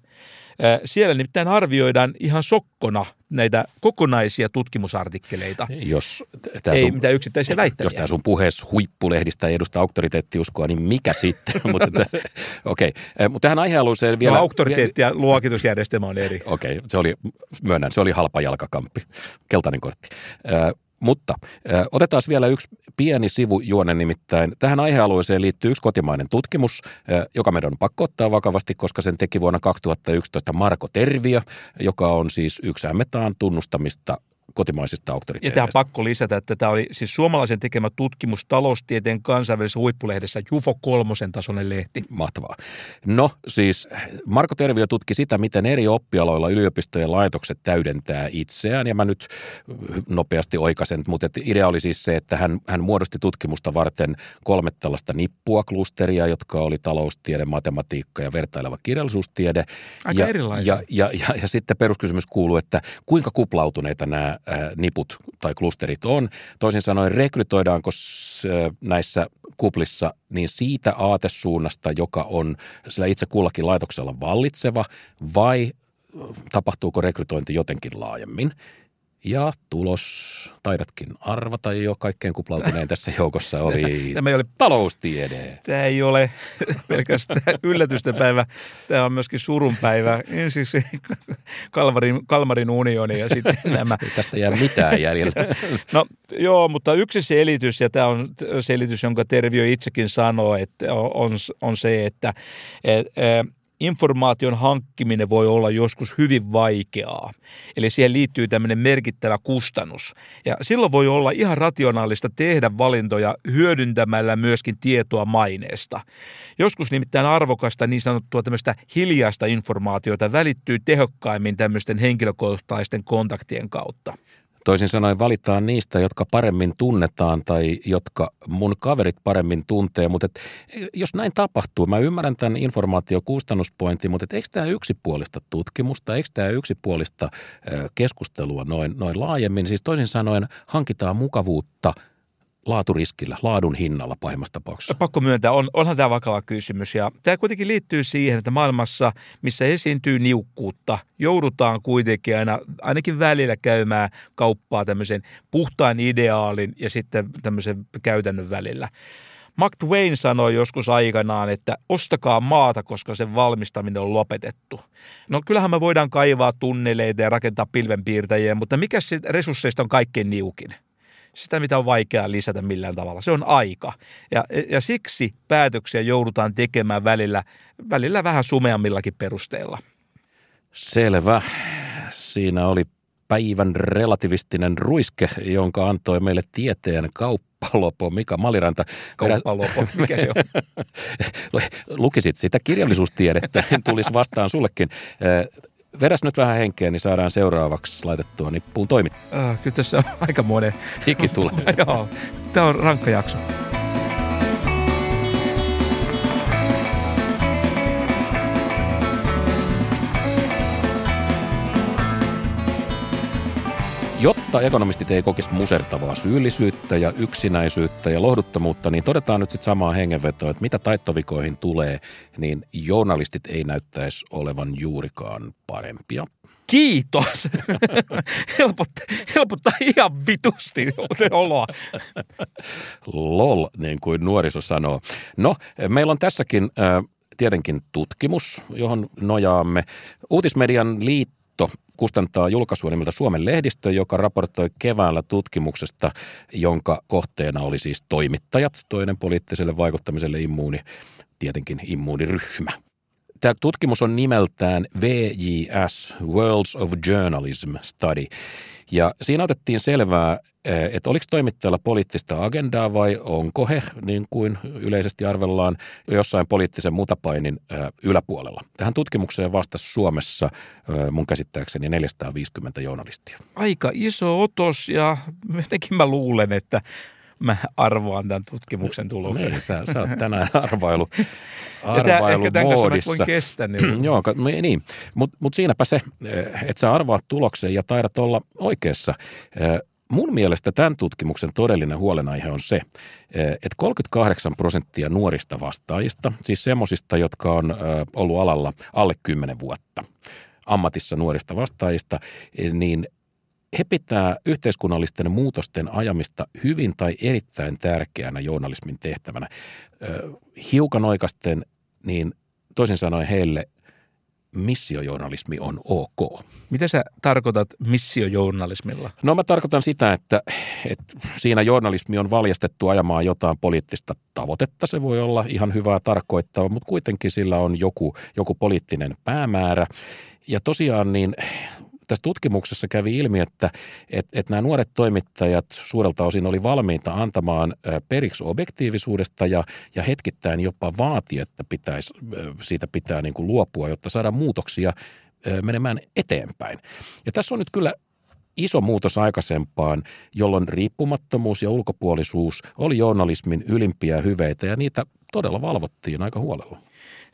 Siellä nimittäin arvioidaan ihan sokkona näitä kokonaisia tutkimusartikkeleita. Jos ei sun, mitään yksittäisiä väittämiä. Jos tämä sun puheessa huippulehdistä ei edusta auktoriteettiuskoa, niin mikä sitten? mutta, okei, okay. mutta tähän aihealueeseen vielä... No, auktoriteetti ja luokitusjärjestelmä on eri. Okei, okay. se oli, myönnän, se oli halpa jalkakamppi, keltainen kortti. Mutta äh, otetaan vielä yksi pieni sivujuone nimittäin. Tähän aihealueeseen liittyy yksi kotimainen tutkimus, äh, joka meidän on pakko ottaa vakavasti, koska sen teki vuonna 2011 Marko Terviö, joka on siis yksi MTAn tunnustamista kotimaisista auktoriteeteista. Ja tähän pakko lisätä, että tämä oli siis suomalaisen tekemä tutkimus taloustieteen kansainvälisessä huippulehdessä Jufo kolmosen tasoinen lehti. Mahtavaa. No siis Marko Terviö tutki sitä, miten eri oppialoilla yliopistojen laitokset täydentää itseään. Ja mä nyt nopeasti oikaisen, mutta idea oli siis se, että hän, hän muodosti tutkimusta varten kolme tällaista nippua klusteria, jotka oli taloustiede, matematiikka ja vertaileva kirjallisuustiede. Aika ja, erilaisia. Ja, ja, ja, ja sitten peruskysymys kuuluu, että kuinka kuplautuneita nämä Äh, niput tai klusterit on. Toisin sanoen, rekrytoidaanko äh, näissä kuplissa niin siitä aatesuunnasta, joka on sillä itse kullakin laitoksella vallitseva, vai tapahtuuko rekrytointi jotenkin laajemmin? Ja tulos, taidatkin arvata jo kaikkein kuplautuneen tässä joukossa oli tämä ei ole, taloustiede. Tämä ei ole pelkästään yllätysten päivä, tämä on myöskin surun päivä. Ensiksi Kalmarin, Kalmarin unioni ja sitten nämä. Tästä jää mitään jäljellä. No joo, mutta yksi selitys, ja tämä on selitys, jonka Tervio itsekin sanoo, että on, on se, että et, informaation hankkiminen voi olla joskus hyvin vaikeaa. Eli siihen liittyy tämmöinen merkittävä kustannus. Ja silloin voi olla ihan rationaalista tehdä valintoja hyödyntämällä myöskin tietoa maineesta. Joskus nimittäin arvokasta niin sanottua tämmöistä hiljaista informaatiota välittyy tehokkaimmin tämmöisten henkilökohtaisten kontaktien kautta. Toisin sanoen valitaan niistä, jotka paremmin tunnetaan tai jotka mun kaverit paremmin tuntee, mutta et, jos näin tapahtuu, mä ymmärrän tämän informaatiokustannuspointin, mutta et, eikö tämä yksipuolista tutkimusta, eikö tämä yksipuolista keskustelua noin, noin laajemmin, siis toisin sanoen hankitaan mukavuutta – laaturiskillä, laadun hinnalla pahimmassa tapauksessa? Pakko myöntää, on, onhan tämä vakava kysymys. Ja tämä kuitenkin liittyy siihen, että maailmassa, missä esiintyy niukkuutta, joudutaan kuitenkin aina, ainakin välillä käymään kauppaa tämmöisen puhtaan ideaalin ja sitten tämmöisen käytännön välillä. Mark Twain sanoi joskus aikanaan, että ostakaa maata, koska sen valmistaminen on lopetettu. No kyllähän me voidaan kaivaa tunneleita ja rakentaa pilvenpiirtäjiä, mutta mikä se resursseista on kaikkein niukin? Sitä, mitä on vaikea lisätä millään tavalla. Se on aika. Ja, ja siksi päätöksiä joudutaan tekemään välillä, välillä vähän sumeammillakin perusteella. Selvä. Siinä oli päivän relativistinen ruiske, jonka antoi meille tieteen kauppalopo Mika Maliranta. Kauppalopo, mikä se on? Lukisit sitä kirjallisuustiedettä, tulisi vastaan sullekin vedäs nyt vähän henkeä, niin saadaan seuraavaksi laitettua nippuun toimi. Äh, kyllä tässä on aika monen. Hiki tulee. Joo, tämä on rankka jakso. Jotta ekonomistit ei kokisi musertavaa syyllisyyttä ja yksinäisyyttä ja lohduttomuutta, niin todetaan nyt sitten samaa hengenvetoa, että mitä taittovikoihin tulee, niin journalistit ei näyttäisi olevan juurikaan parempia. Kiitos. helpottaa, helpottaa ihan vitusti oloa. Lol, niin kuin nuoriso sanoo. No, meillä on tässäkin äh, tietenkin tutkimus, johon nojaamme. Uutismedian liitto Lehto kustantaa julkaisua nimeltä Suomen lehdistö, joka raportoi keväällä tutkimuksesta, jonka kohteena oli siis toimittajat, toinen poliittiselle vaikuttamiselle immuuni, tietenkin immuuniryhmä. Tämä tutkimus on nimeltään VJS, Worlds of Journalism Study. Ja siinä otettiin selvää, eh, että oliko toimittajalla poliittista agendaa vai onko he, niin kuin yleisesti arvellaan, jossain poliittisen mutapainin eh, yläpuolella. Tähän tutkimukseen vastasi Suomessa eh, mun käsittääkseni 450 journalistia. Aika iso otos ja jotenkin mä luulen, että mä arvoan tämän tutkimuksen tuloksen. Niin, sä, sä oot tänään arvailu, arvailu Ehkä tämän kanssa mä voin kestä. Niin. Joo, niin. Mutta mut siinäpä se, että sä arvaat tuloksen ja taidat olla oikeassa. Mun mielestä tämän tutkimuksen todellinen huolenaihe on se, että 38 prosenttia nuorista vastaajista, siis semmoisista, jotka on ollut alalla alle 10 vuotta, ammatissa nuorista vastaajista, niin he pitää yhteiskunnallisten muutosten ajamista hyvin tai erittäin tärkeänä journalismin tehtävänä. Hiukan oikasten, niin toisin sanoen heille missiojournalismi on ok. Mitä sä tarkoitat missiojournalismilla? No mä tarkoitan sitä, että, että siinä journalismi on valjastettu ajamaan jotain poliittista tavoitetta. Se voi olla ihan hyvää tarkoittava, mutta kuitenkin sillä on joku, joku poliittinen päämäärä. Ja tosiaan niin tässä tutkimuksessa kävi ilmi, että, että, että nämä nuoret toimittajat suurelta osin oli valmiita antamaan periksi objektiivisuudesta ja, ja hetkittäin jopa vaati, että pitäisi, siitä pitää niin kuin luopua, jotta saada muutoksia menemään eteenpäin. Ja tässä on nyt kyllä iso muutos aikaisempaan, jolloin riippumattomuus ja ulkopuolisuus oli journalismin ylimpiä hyveitä ja niitä todella valvottiin aika huolella.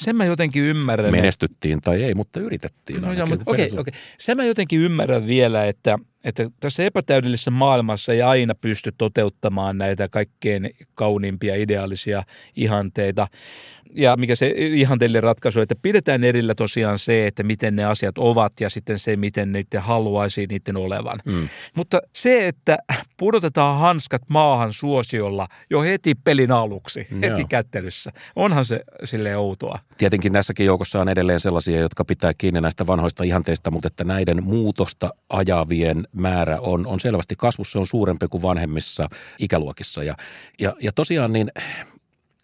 Sen mä jotenkin ymmärrän. Menestyttiin tai ei, mutta yritettiin. No joo, mutta okei, okay, okay. Sen mä jotenkin ymmärrän vielä, että, että tässä epätäydellisessä maailmassa ei aina pysty toteuttamaan näitä kaikkein kauniimpia ideaalisia ihanteita ja mikä se ihanteellinen ratkaisu, että pidetään erillä tosiaan se, että miten ne asiat ovat ja sitten se, miten niitä haluaisi niiden olevan. Mm. Mutta se, että pudotetaan hanskat maahan suosiolla jo heti pelin aluksi, Joo. heti kättelyssä, onhan se sille outoa. Tietenkin näissäkin joukossa on edelleen sellaisia, jotka pitää kiinni näistä vanhoista ihanteista, mutta että näiden muutosta ajavien määrä on, on selvästi kasvussa, on suurempi kuin vanhemmissa ikäluokissa. Ja, ja, ja tosiaan niin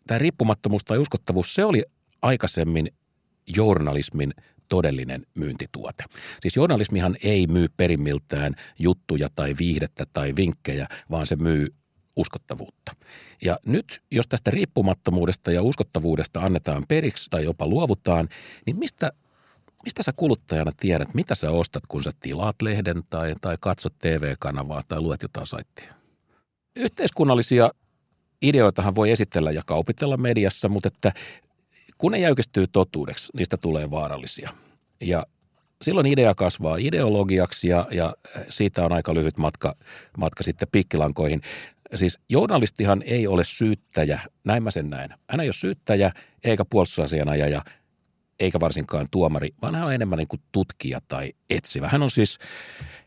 tämä riippumattomuus tai uskottavuus, se oli aikaisemmin journalismin todellinen myyntituote. Siis journalismihan ei myy perimmiltään juttuja tai viihdettä tai vinkkejä, vaan se myy uskottavuutta. Ja nyt, jos tästä riippumattomuudesta ja uskottavuudesta annetaan periksi tai jopa luovutaan, niin mistä, mistä sä kuluttajana tiedät, mitä sä ostat, kun sä tilaat lehden tai, tai katsot TV-kanavaa tai luet jotain saittia? Yhteiskunnallisia ideoitahan voi esitellä ja kaupitella mediassa, mutta että kun ne jäykistyy totuudeksi, niistä tulee vaarallisia. Ja silloin idea kasvaa ideologiaksi ja, ja siitä on aika lyhyt matka, matka sitten pikkilankoihin. Siis journalistihan ei ole syyttäjä, näin mä sen näen. Hän ei ole syyttäjä eikä puolustusasianajaja eikä varsinkaan tuomari, vaan hän on enemmän niin kuin tutkija tai etsivä. Hän on siis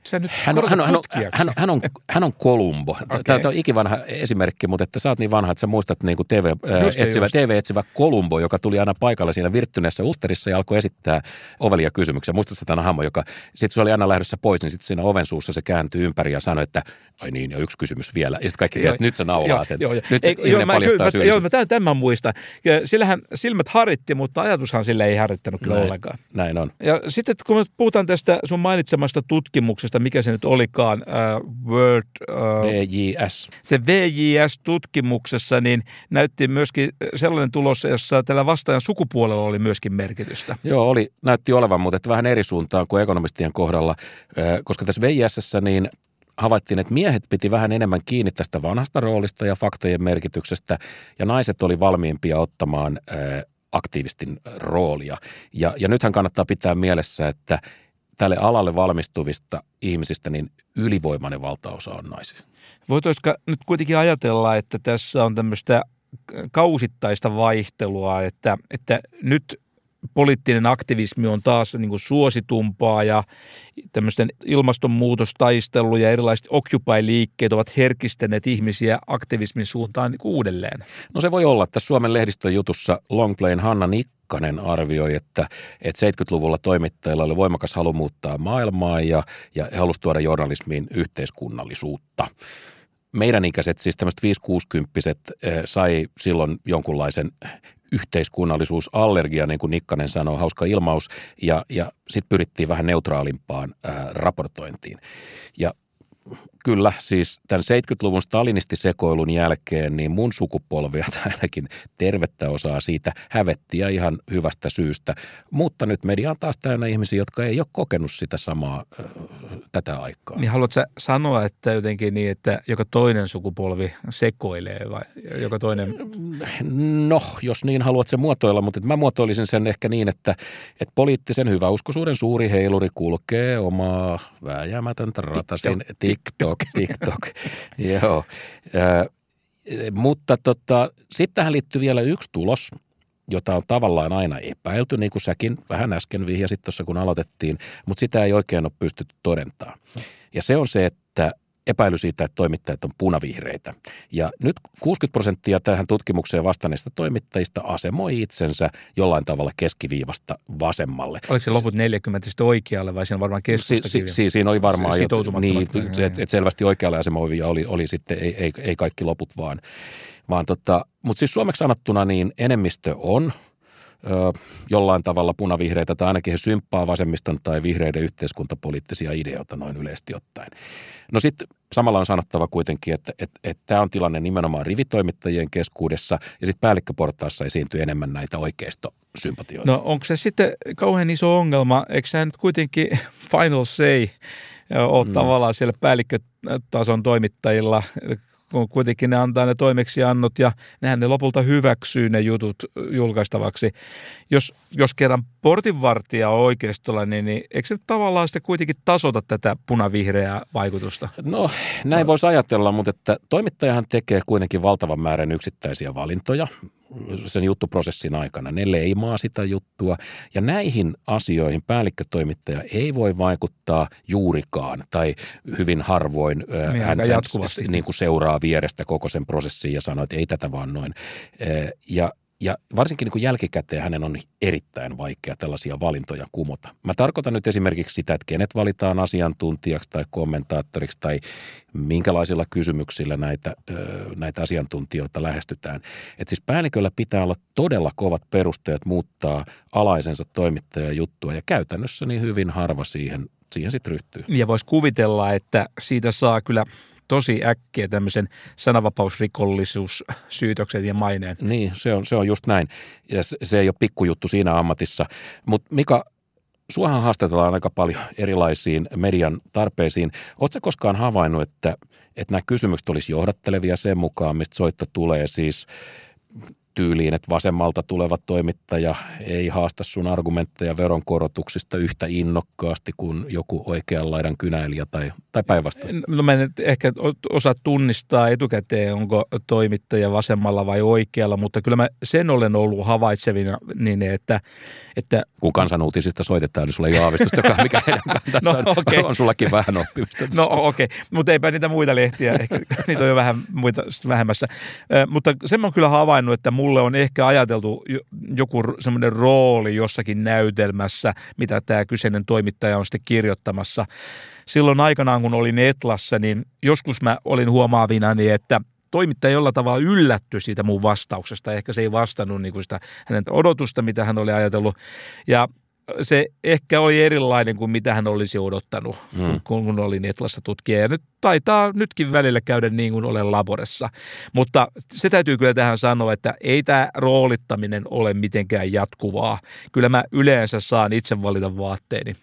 Sä nyt hän, on, hän, on, hän, on, hän, on, hän, on, hän on Kolumbo. Okay. Tämä on ikivanha esimerkki, mutta että sä oot niin vanha, että sä muistat niin kuin TV, etsivä, TV-etsivä Kolumbo, joka tuli aina paikalle siinä virttyneessä usterissa ja alkoi esittää ovelia kysymyksiä. Muistatko tämän hahmo, joka sitten se oli aina lähdössä pois, niin sitten siinä oven suussa se kääntyi ympäri ja sanoi, että ai niin, ja yksi kysymys vielä. Ja sitten kaikki tiesi, nyt se naulaa sen. Joo, joo. Nyt Ei, joo, mä, kyllä, mä, joo, mä tämän, tämän muistan. Sillähän silmät haritti, mutta ajatushan sille ei harittanut kyllä näin, ollenkaan. Näin on. Ja sitten kun me puhutaan tästä sun mainitsemasta tutkimuksesta, mikä se nyt oli, olikaan uh, World... Uh, VJS. Se VJS-tutkimuksessa niin näytti myöskin sellainen tulos, jossa tällä vastaajan sukupuolella oli myöskin merkitystä. Joo, oli, näytti olevan, mutta vähän eri suuntaan kuin ekonomistien kohdalla, koska tässä VJSssä niin havaittiin, että miehet piti vähän enemmän kiinni tästä vanhasta roolista ja faktojen merkityksestä, ja naiset oli valmiimpia ottamaan aktiivistin roolia. Ja, ja nythän kannattaa pitää mielessä, että tälle alalle valmistuvista ihmisistä niin ylivoimainen valtaosa on naisia. Voitaisiko nyt kuitenkin ajatella, että tässä on tämmöistä kausittaista vaihtelua, että, että nyt poliittinen aktivismi on taas niin kuin suositumpaa ja tämmöisten ilmastonmuutostaistelu ja erilaiset Occupy-liikkeet ovat herkistäneet ihmisiä aktivismin suuntaan niin uudelleen. No se voi olla. Tässä Suomen lehdistön jutussa Longplayn Hanna Nikkanen arvioi, että, että 70-luvulla toimittajilla oli voimakas halu muuttaa maailmaa ja, ja he halusivat tuoda journalismiin yhteiskunnallisuutta. Meidän ikäiset, siis tämmöiset 5-60 sai silloin jonkunlaisen yhteiskunnallisuusallergia, niin kuin Nikkanen sanoo, hauska ilmaus, ja, ja sitten pyrittiin vähän neutraalimpaan ää, raportointiin. Ja kyllä, siis tämän 70-luvun stalinistisekoilun jälkeen, niin mun sukupolvia tai ainakin tervettä osaa siitä hävettiä ihan hyvästä syystä. Mutta nyt media on taas täynnä ihmisiä, jotka ei ole kokenut sitä samaa äh, tätä aikaa. Niin haluatko sanoa, että jotenkin niin, että joka toinen sukupolvi sekoilee vai joka toinen? No, jos niin haluat se muotoilla, mutta mä muotoilisin sen ehkä niin, että, että poliittisen hyväuskoisuuden suuri heiluri kulkee omaa vääjäämätöntä ratasin TikTok TikTok, joo. Äh, mutta tota, sitten tähän liittyy vielä yksi tulos, jota on tavallaan aina epäilty, niin kuin säkin vähän äsken vihjasit tuossa, kun aloitettiin, mutta sitä ei oikein ole pystytty todentamaan. Ja se on se, että epäily siitä, että toimittajat on punavihreitä. Ja nyt 60 prosenttia tähän tutkimukseen vastanneista toimittajista asemoi itsensä jollain tavalla keskiviivasta vasemmalle. Oliko se loput 40 sitten oikealle vai siinä varmaan keskustakin? Si, si, siinä oli varmaan, niin, että et selvästi oikealle asemoivia oli, oli sitten, ei, ei, ei kaikki loput vaan. vaan tota, mutta siis suomeksi sanottuna niin enemmistö on – jollain tavalla punavihreitä tai ainakin he symppaa vasemmiston tai vihreiden yhteiskuntapoliittisia ideoita noin yleisesti ottaen. No sitten samalla on sanottava kuitenkin, että, että, että tämä on tilanne nimenomaan rivitoimittajien keskuudessa ja sitten päällikköportaassa esiintyy enemmän näitä oikeistosympatioita. No onko se sitten kauhean iso ongelma? Eikö se nyt kuitenkin final say ole mm. tavallaan siellä päällikkötason toimittajilla kun kuitenkin ne antaa ne toimeksiannot ja nehän ne lopulta hyväksyy ne jutut julkaistavaksi. Jos, jos kerran portinvartija on oikeistolla, niin, niin eikö se tavallaan sitten kuitenkin tasota tätä punavihreää vaikutusta? No näin voisi ajatella, mutta että toimittajahan tekee kuitenkin valtavan määrän yksittäisiä valintoja sen juttuprosessin aikana. Ne leimaa sitä juttua ja näihin asioihin päällikkötoimittaja ei voi vaikuttaa juurikaan tai hyvin harvoin niin, hän, jatkuvasti. niin kuin seuraa vierestä koko sen prosessin ja sanoo, että ei tätä vaan noin. Ja ja varsinkin niin kuin jälkikäteen hänen on erittäin vaikea tällaisia valintoja kumota. Mä tarkoitan nyt esimerkiksi sitä, että kenet valitaan asiantuntijaksi tai kommentaattoriksi tai minkälaisilla kysymyksillä näitä, näitä asiantuntijoita lähestytään. Että siis päälliköllä pitää olla todella kovat perusteet muuttaa alaisensa toimittajan juttua ja käytännössä niin hyvin harva siihen, siihen sitten ryhtyy. Ja voisi kuvitella, että siitä saa kyllä tosi äkkiä tämmöisen sananvapausrikollisuussyytöksen ja maineen. Niin, se on, se on just näin. Ja se, se ei ole pikkujuttu siinä ammatissa. Mutta Mika, suohan haastatellaan aika paljon erilaisiin median tarpeisiin. Oletko koskaan havainnut, että, että nämä kysymykset olisi johdattelevia sen mukaan, mistä soitto tulee? Siis tyyliin, että vasemmalta tuleva toimittaja ei haasta sun argumentteja veronkorotuksista yhtä innokkaasti kuin joku oikean laidan kynäilijä tai, tai päinvastoin? No mä en ehkä osaa tunnistaa etukäteen, onko toimittaja vasemmalla vai oikealla, mutta kyllä mä sen olen ollut havaitsevina niin, että... että kun kansanuutisista soitetaan, niin sulla ei ole aavistusta, joka mikä heidän kantansa no, okay. on, on sullakin vähän oppimista. No okei, okay. mutta eipä niitä muita lehtiä, ehkä niitä on jo vähän muita vähemmässä. mutta sen mä oon kyllä havainnut, että mulle on ehkä ajateltu joku semmoinen rooli jossakin näytelmässä, mitä tämä kyseinen toimittaja on sitten kirjoittamassa. Silloin aikanaan, kun olin Etlassa, niin joskus mä olin huomaavinani, että toimittaja jollain tavalla yllätty siitä mun vastauksesta. Ehkä se ei vastannut niin kuin sitä hänen odotusta, mitä hän oli ajatellut. Ja se ehkä oli erilainen kuin mitä hän olisi odottanut, hmm. kun, kun oli Netlassa tutkija. Ja nyt taitaa nytkin välillä käydä niin kuin olen laboressa. Mutta se täytyy kyllä tähän sanoa, että ei tämä roolittaminen ole mitenkään jatkuvaa. Kyllä mä yleensä saan itse valita vaatteeni.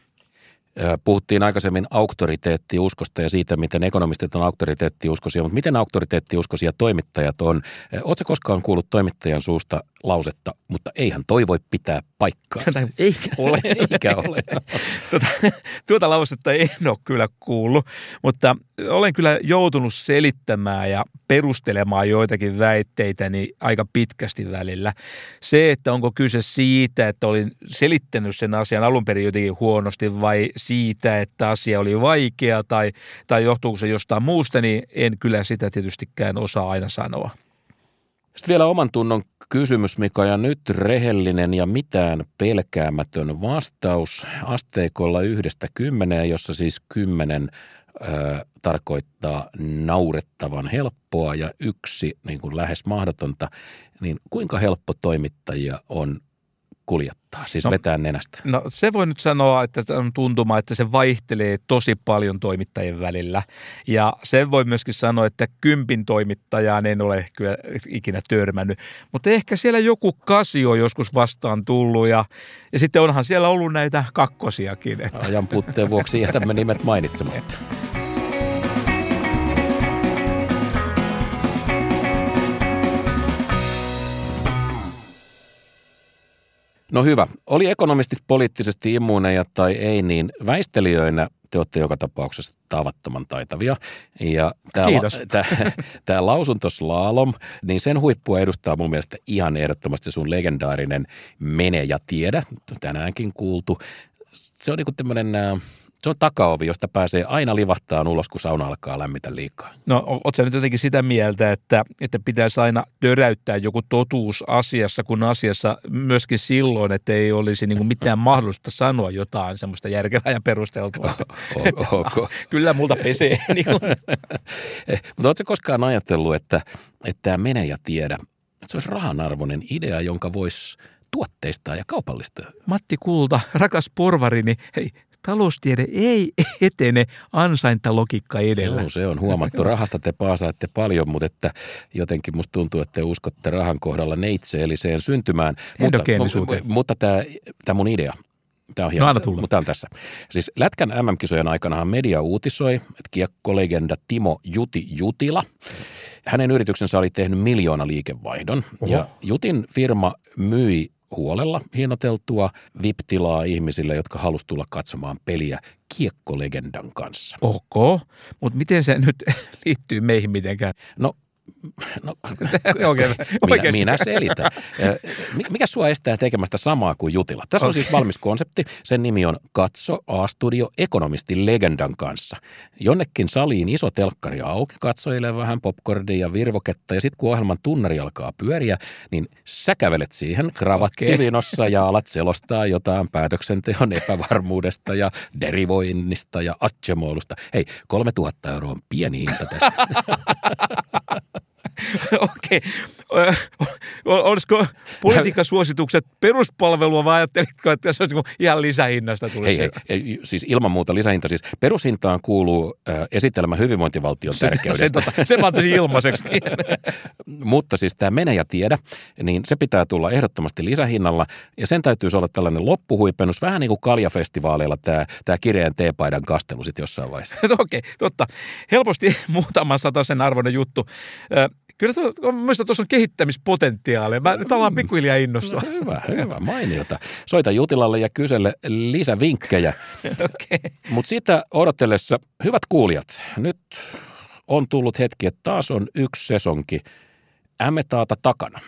Puhuttiin aikaisemmin auktoriteettiuskosta ja siitä, miten ekonomistit on auktoriteettiuskoisia, mutta miten auktoriteettiuskoisia toimittajat on? Oletko koskaan kuullut toimittajan suusta lausetta, mutta eihän toi voi pitää paikkaa. Eikä ole. Eikä ole. tuota, tuota lausetta en ole kyllä kuullut, mutta olen kyllä joutunut selittämään ja perustelemaan joitakin väitteitäni aika pitkästi välillä. Se, että onko kyse siitä, että olin selittänyt sen asian alun perin jotenkin huonosti vai siitä, että asia oli vaikea tai, tai johtuuko se jostain muusta, niin en kyllä sitä tietystikään osaa aina sanoa. Sitten vielä oman tunnon kysymys, Mika, ja nyt rehellinen ja mitään pelkäämätön vastaus asteikolla yhdestä kymmeneen, jossa siis kymmenen ö, tarkoittaa naurettavan helppoa ja yksi niin kuin lähes mahdotonta, niin kuinka helppo toimittajia on kuljettaa, siis no, vetää nenästä? No se voi nyt sanoa, että on tuntuma, että se vaihtelee tosi paljon toimittajien välillä. Ja sen voi myöskin sanoa, että kympin toimittajaan en ole kyllä ikinä törmännyt. Mutta ehkä siellä joku kasio joskus vastaan tullut ja, ja sitten onhan siellä ollut näitä kakkosiakin. Ajan puutteen vuoksi jätämme nimet mainitsematta. No hyvä. Oli ekonomistit poliittisesti immuuneja tai ei, niin väistelijöinä te olette joka tapauksessa tavattoman taitavia. Ja tämä, Kiitos. Tämä, tämä lausuntoslalom, niin sen huippua edustaa mun mielestä ihan ehdottomasti sun legendaarinen Mene ja tiedä, tänäänkin kuultu. Se on niin kuin tämmöinen se on takaovi, josta pääsee aina livahtaan ulos, kun sauna alkaa lämmitä liikaa. No, ootko nyt jotenkin sitä mieltä, että, että pitäisi aina töräyttää joku totuus asiassa, kun asiassa myöskin silloin, että ei olisi niin kuin mitään mahdollista sanoa jotain semmoista järkevää ja perusteltua. Okay. kyllä multa pesee. niin kuin. Mutta ootko koskaan ajatellut, että, että tämä mene ja tiedä, että se olisi rahanarvoinen idea, jonka voisi tuotteistaa ja kaupallista. Matti Kulta, rakas porvarini, hei, taloustiede ei etene ansaintalogiikka edellä. Joo, se on huomattu. Rahasta te paasaatte paljon, mutta että jotenkin musta tuntuu, että te uskotte rahan kohdalla neitseelliseen syntymään. Mutta, mutta tämä, tämä mun idea, Tämä on hieno, no mutta tämä on tässä. Siis Lätkän MM-kisojen aikanahan media uutisoi, että kiekkolegenda Timo Juti Jutila, hänen yrityksensä oli tehnyt miljoona liikevaihdon. Oho. Ja Jutin firma myi huolella hienoteltua VIP-tilaa ihmisille, jotka halusivat tulla katsomaan peliä kiekkolegendan kanssa. Ok, mutta miten se nyt liittyy meihin mitenkään? No No, okay, minä, minä selitän. Mikä sua estää tekemästä samaa kuin Jutila? Tässä okay. on siis valmis konsepti. Sen nimi on Katso A-studio ekonomisti legendan kanssa. Jonnekin saliin iso telkkari auki, katsojille vähän popcornia ja virvoketta. Ja sitten kun ohjelman tunnari alkaa pyöriä, niin sä kävelet siihen kravattivinossa okay. ja alat selostaa jotain päätöksenteon epävarmuudesta ja derivoinnista ja atsemoilusta. Hei, 3000 euroa on pieni hinta tässä. Okei. Okay. Olisiko politiikkasuositukset peruspalvelua vai ajattelitko, että se olisi ihan lisähinnasta tulisi? Hei, hei, siis ilman muuta lisähinta. Siis perushintaan kuuluu esittelemä hyvinvointivaltion tärkeydestä. Se, se, se se ilmaiseksi. Mutta siis tämä mene ja tiedä, niin se pitää tulla ehdottomasti lisähinnalla. Ja sen täytyisi olla tällainen loppuhuipennus, vähän niin kuin kaljafestivaaleilla tämä, tämä kirjeen teepaidan kastelu sitten jossain vaiheessa. Okei, okay, totta. Helposti muutaman sen arvoinen juttu. Kyllä tuo, mielestäni tuossa on kehittämispotentiaalia. Mä nyt ollaan pikkuhiljaa innostua. No, hyvä, hyvä, mainiota. Soita Jutilalle ja kysele lisävinkkejä. okay. Mutta sitä odotellessa, hyvät kuulijat, nyt on tullut hetki, että taas on yksi sesonki Ämetaata takana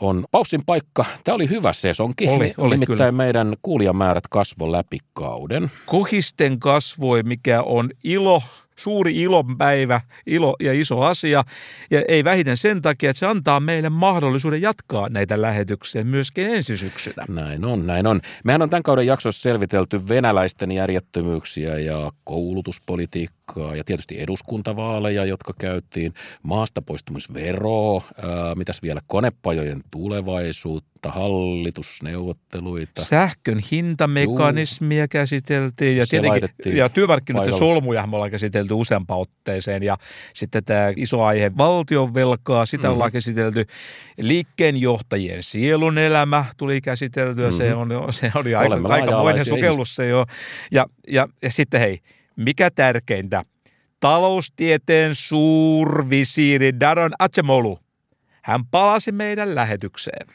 on paussin paikka. Tämä oli hyvä sesonki. Oli, oli Nimittäin kyllä. meidän kuulijamäärät kasvo läpi kauden. Kohisten kasvoi, mikä on ilo suuri ilonpäivä, ilo ja iso asia. Ja ei vähiten sen takia, että se antaa meille mahdollisuuden jatkaa näitä lähetyksiä myöskin ensi syksynä. Näin on, näin on. Mehän on tämän kauden jaksossa selvitelty venäläisten järjettömyyksiä ja koulutuspolitiikkaa ja tietysti eduskuntavaaleja, jotka käytiin, maasta poistumisveroa, mitäs vielä, konepajojen tulevaisuutta kautta hallitusneuvotteluita. Sähkön hintamekanismia Juu. käsiteltiin ja, tietenkin, ja työmarkkinoiden solmuja me ollaan käsitelty useampaan otteeseen ja sitten tämä iso aihe valtion velkaa, sitä mm-hmm. ollaan käsitelty. Liikkeenjohtajien sielun elämä tuli käsiteltyä, mm-hmm. se, on, se oli aika, aikamoinen sukellus se jo. Ja, ja, ja sitten hei, mikä tärkeintä, taloustieteen suurvisiiri Daron Acemolu. Hän palasi meidän lähetykseen.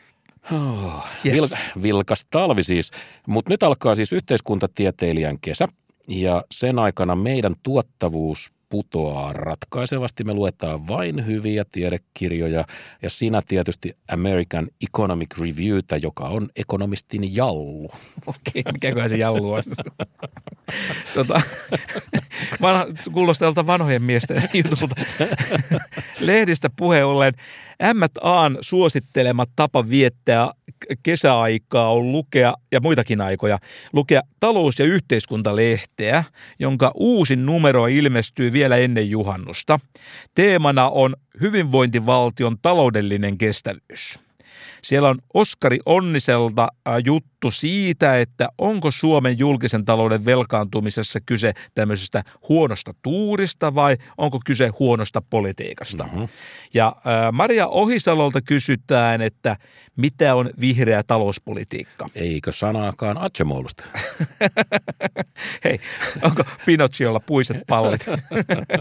Oh, yes. vil, vilkas talvi siis. Mutta nyt alkaa siis yhteiskuntatieteilijän kesä ja sen aikana meidän tuottavuus putoaa ratkaisevasti. Me luetaan vain hyviä tiedekirjoja ja siinä tietysti American Economic Reviewtä, joka on ekonomistin jallu. Okei, mikäköhän se jallu on? tota, vanha, kuulostaa vanhojen miesten jutulta. Lehdistä puheen ollen M&A:n suosittelema tapa viettää kesäaikaa on lukea, ja muitakin aikoja, lukea talous- ja yhteiskuntalehteä, jonka uusin numero ilmestyy vielä ennen juhannusta. Teemana on hyvinvointivaltion taloudellinen kestävyys. Siellä on Oskari Onniselta äh, juttu siitä, että onko Suomen julkisen talouden velkaantumisessa kyse tämmöisestä huonosta tuurista vai onko kyse huonosta politiikasta. Mm-hmm. Ja äh, Maria Ohisalolta kysytään, että mitä on vihreä talouspolitiikka? Eikö sanaakaan Atsemoulusta? Hei, onko Pinocciolla puiset pallit?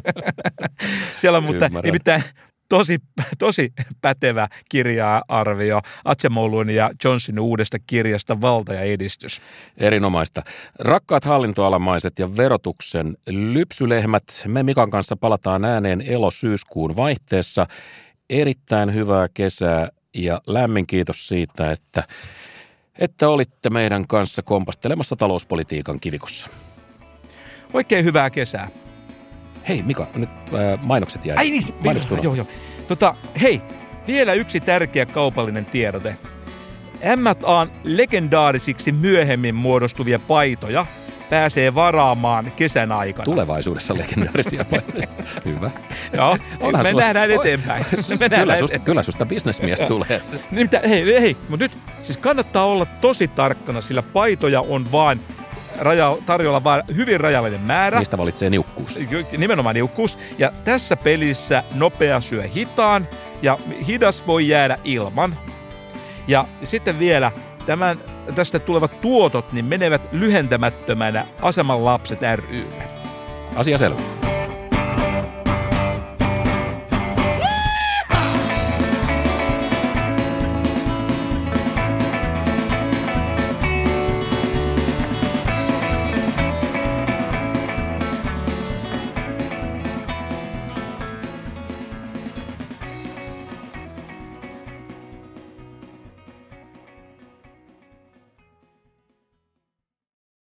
Siellä on mutta nimittäin tosi, tosi pätevä kirja-arvio Atsemoulun ja Johnsonin uudesta kirjasta Valta ja edistys. Erinomaista. Rakkaat hallintoalamaiset ja verotuksen lypsylehmät, me Mikan kanssa palataan ääneen elo-syyskuun vaihteessa. Erittäin hyvää kesää ja lämmin kiitos siitä, että, että olitte meidän kanssa kompastelemassa talouspolitiikan kivikossa. Oikein hyvää kesää. Hei Mika, nyt äh, mainokset jäi. Ai niin, mainokset joo, joo. Tota, hei, vielä yksi tärkeä kaupallinen tiedote. M&A:n legendaarisiksi myöhemmin muodostuvia paitoja pääsee varaamaan kesän aikana. Tulevaisuudessa legendaarisia paitoja. Hyvä. Joo, Onhan me sulla... nähdään eteenpäin. Me nähdään kyllä, susta, kyllä susta bisnesmies tulee. Nimittäin, hei, hei, mutta nyt siis kannattaa olla tosi tarkkana, sillä paitoja on vaan raja, tarjolla vain hyvin rajallinen määrä. Niistä valitsee niukkuus. Nimenomaan niukkuus. Ja tässä pelissä nopea syö hitaan ja hidas voi jäädä ilman. Ja sitten vielä tämän, tästä tulevat tuotot niin menevät lyhentämättömänä aseman lapset rylle. Asia selvä.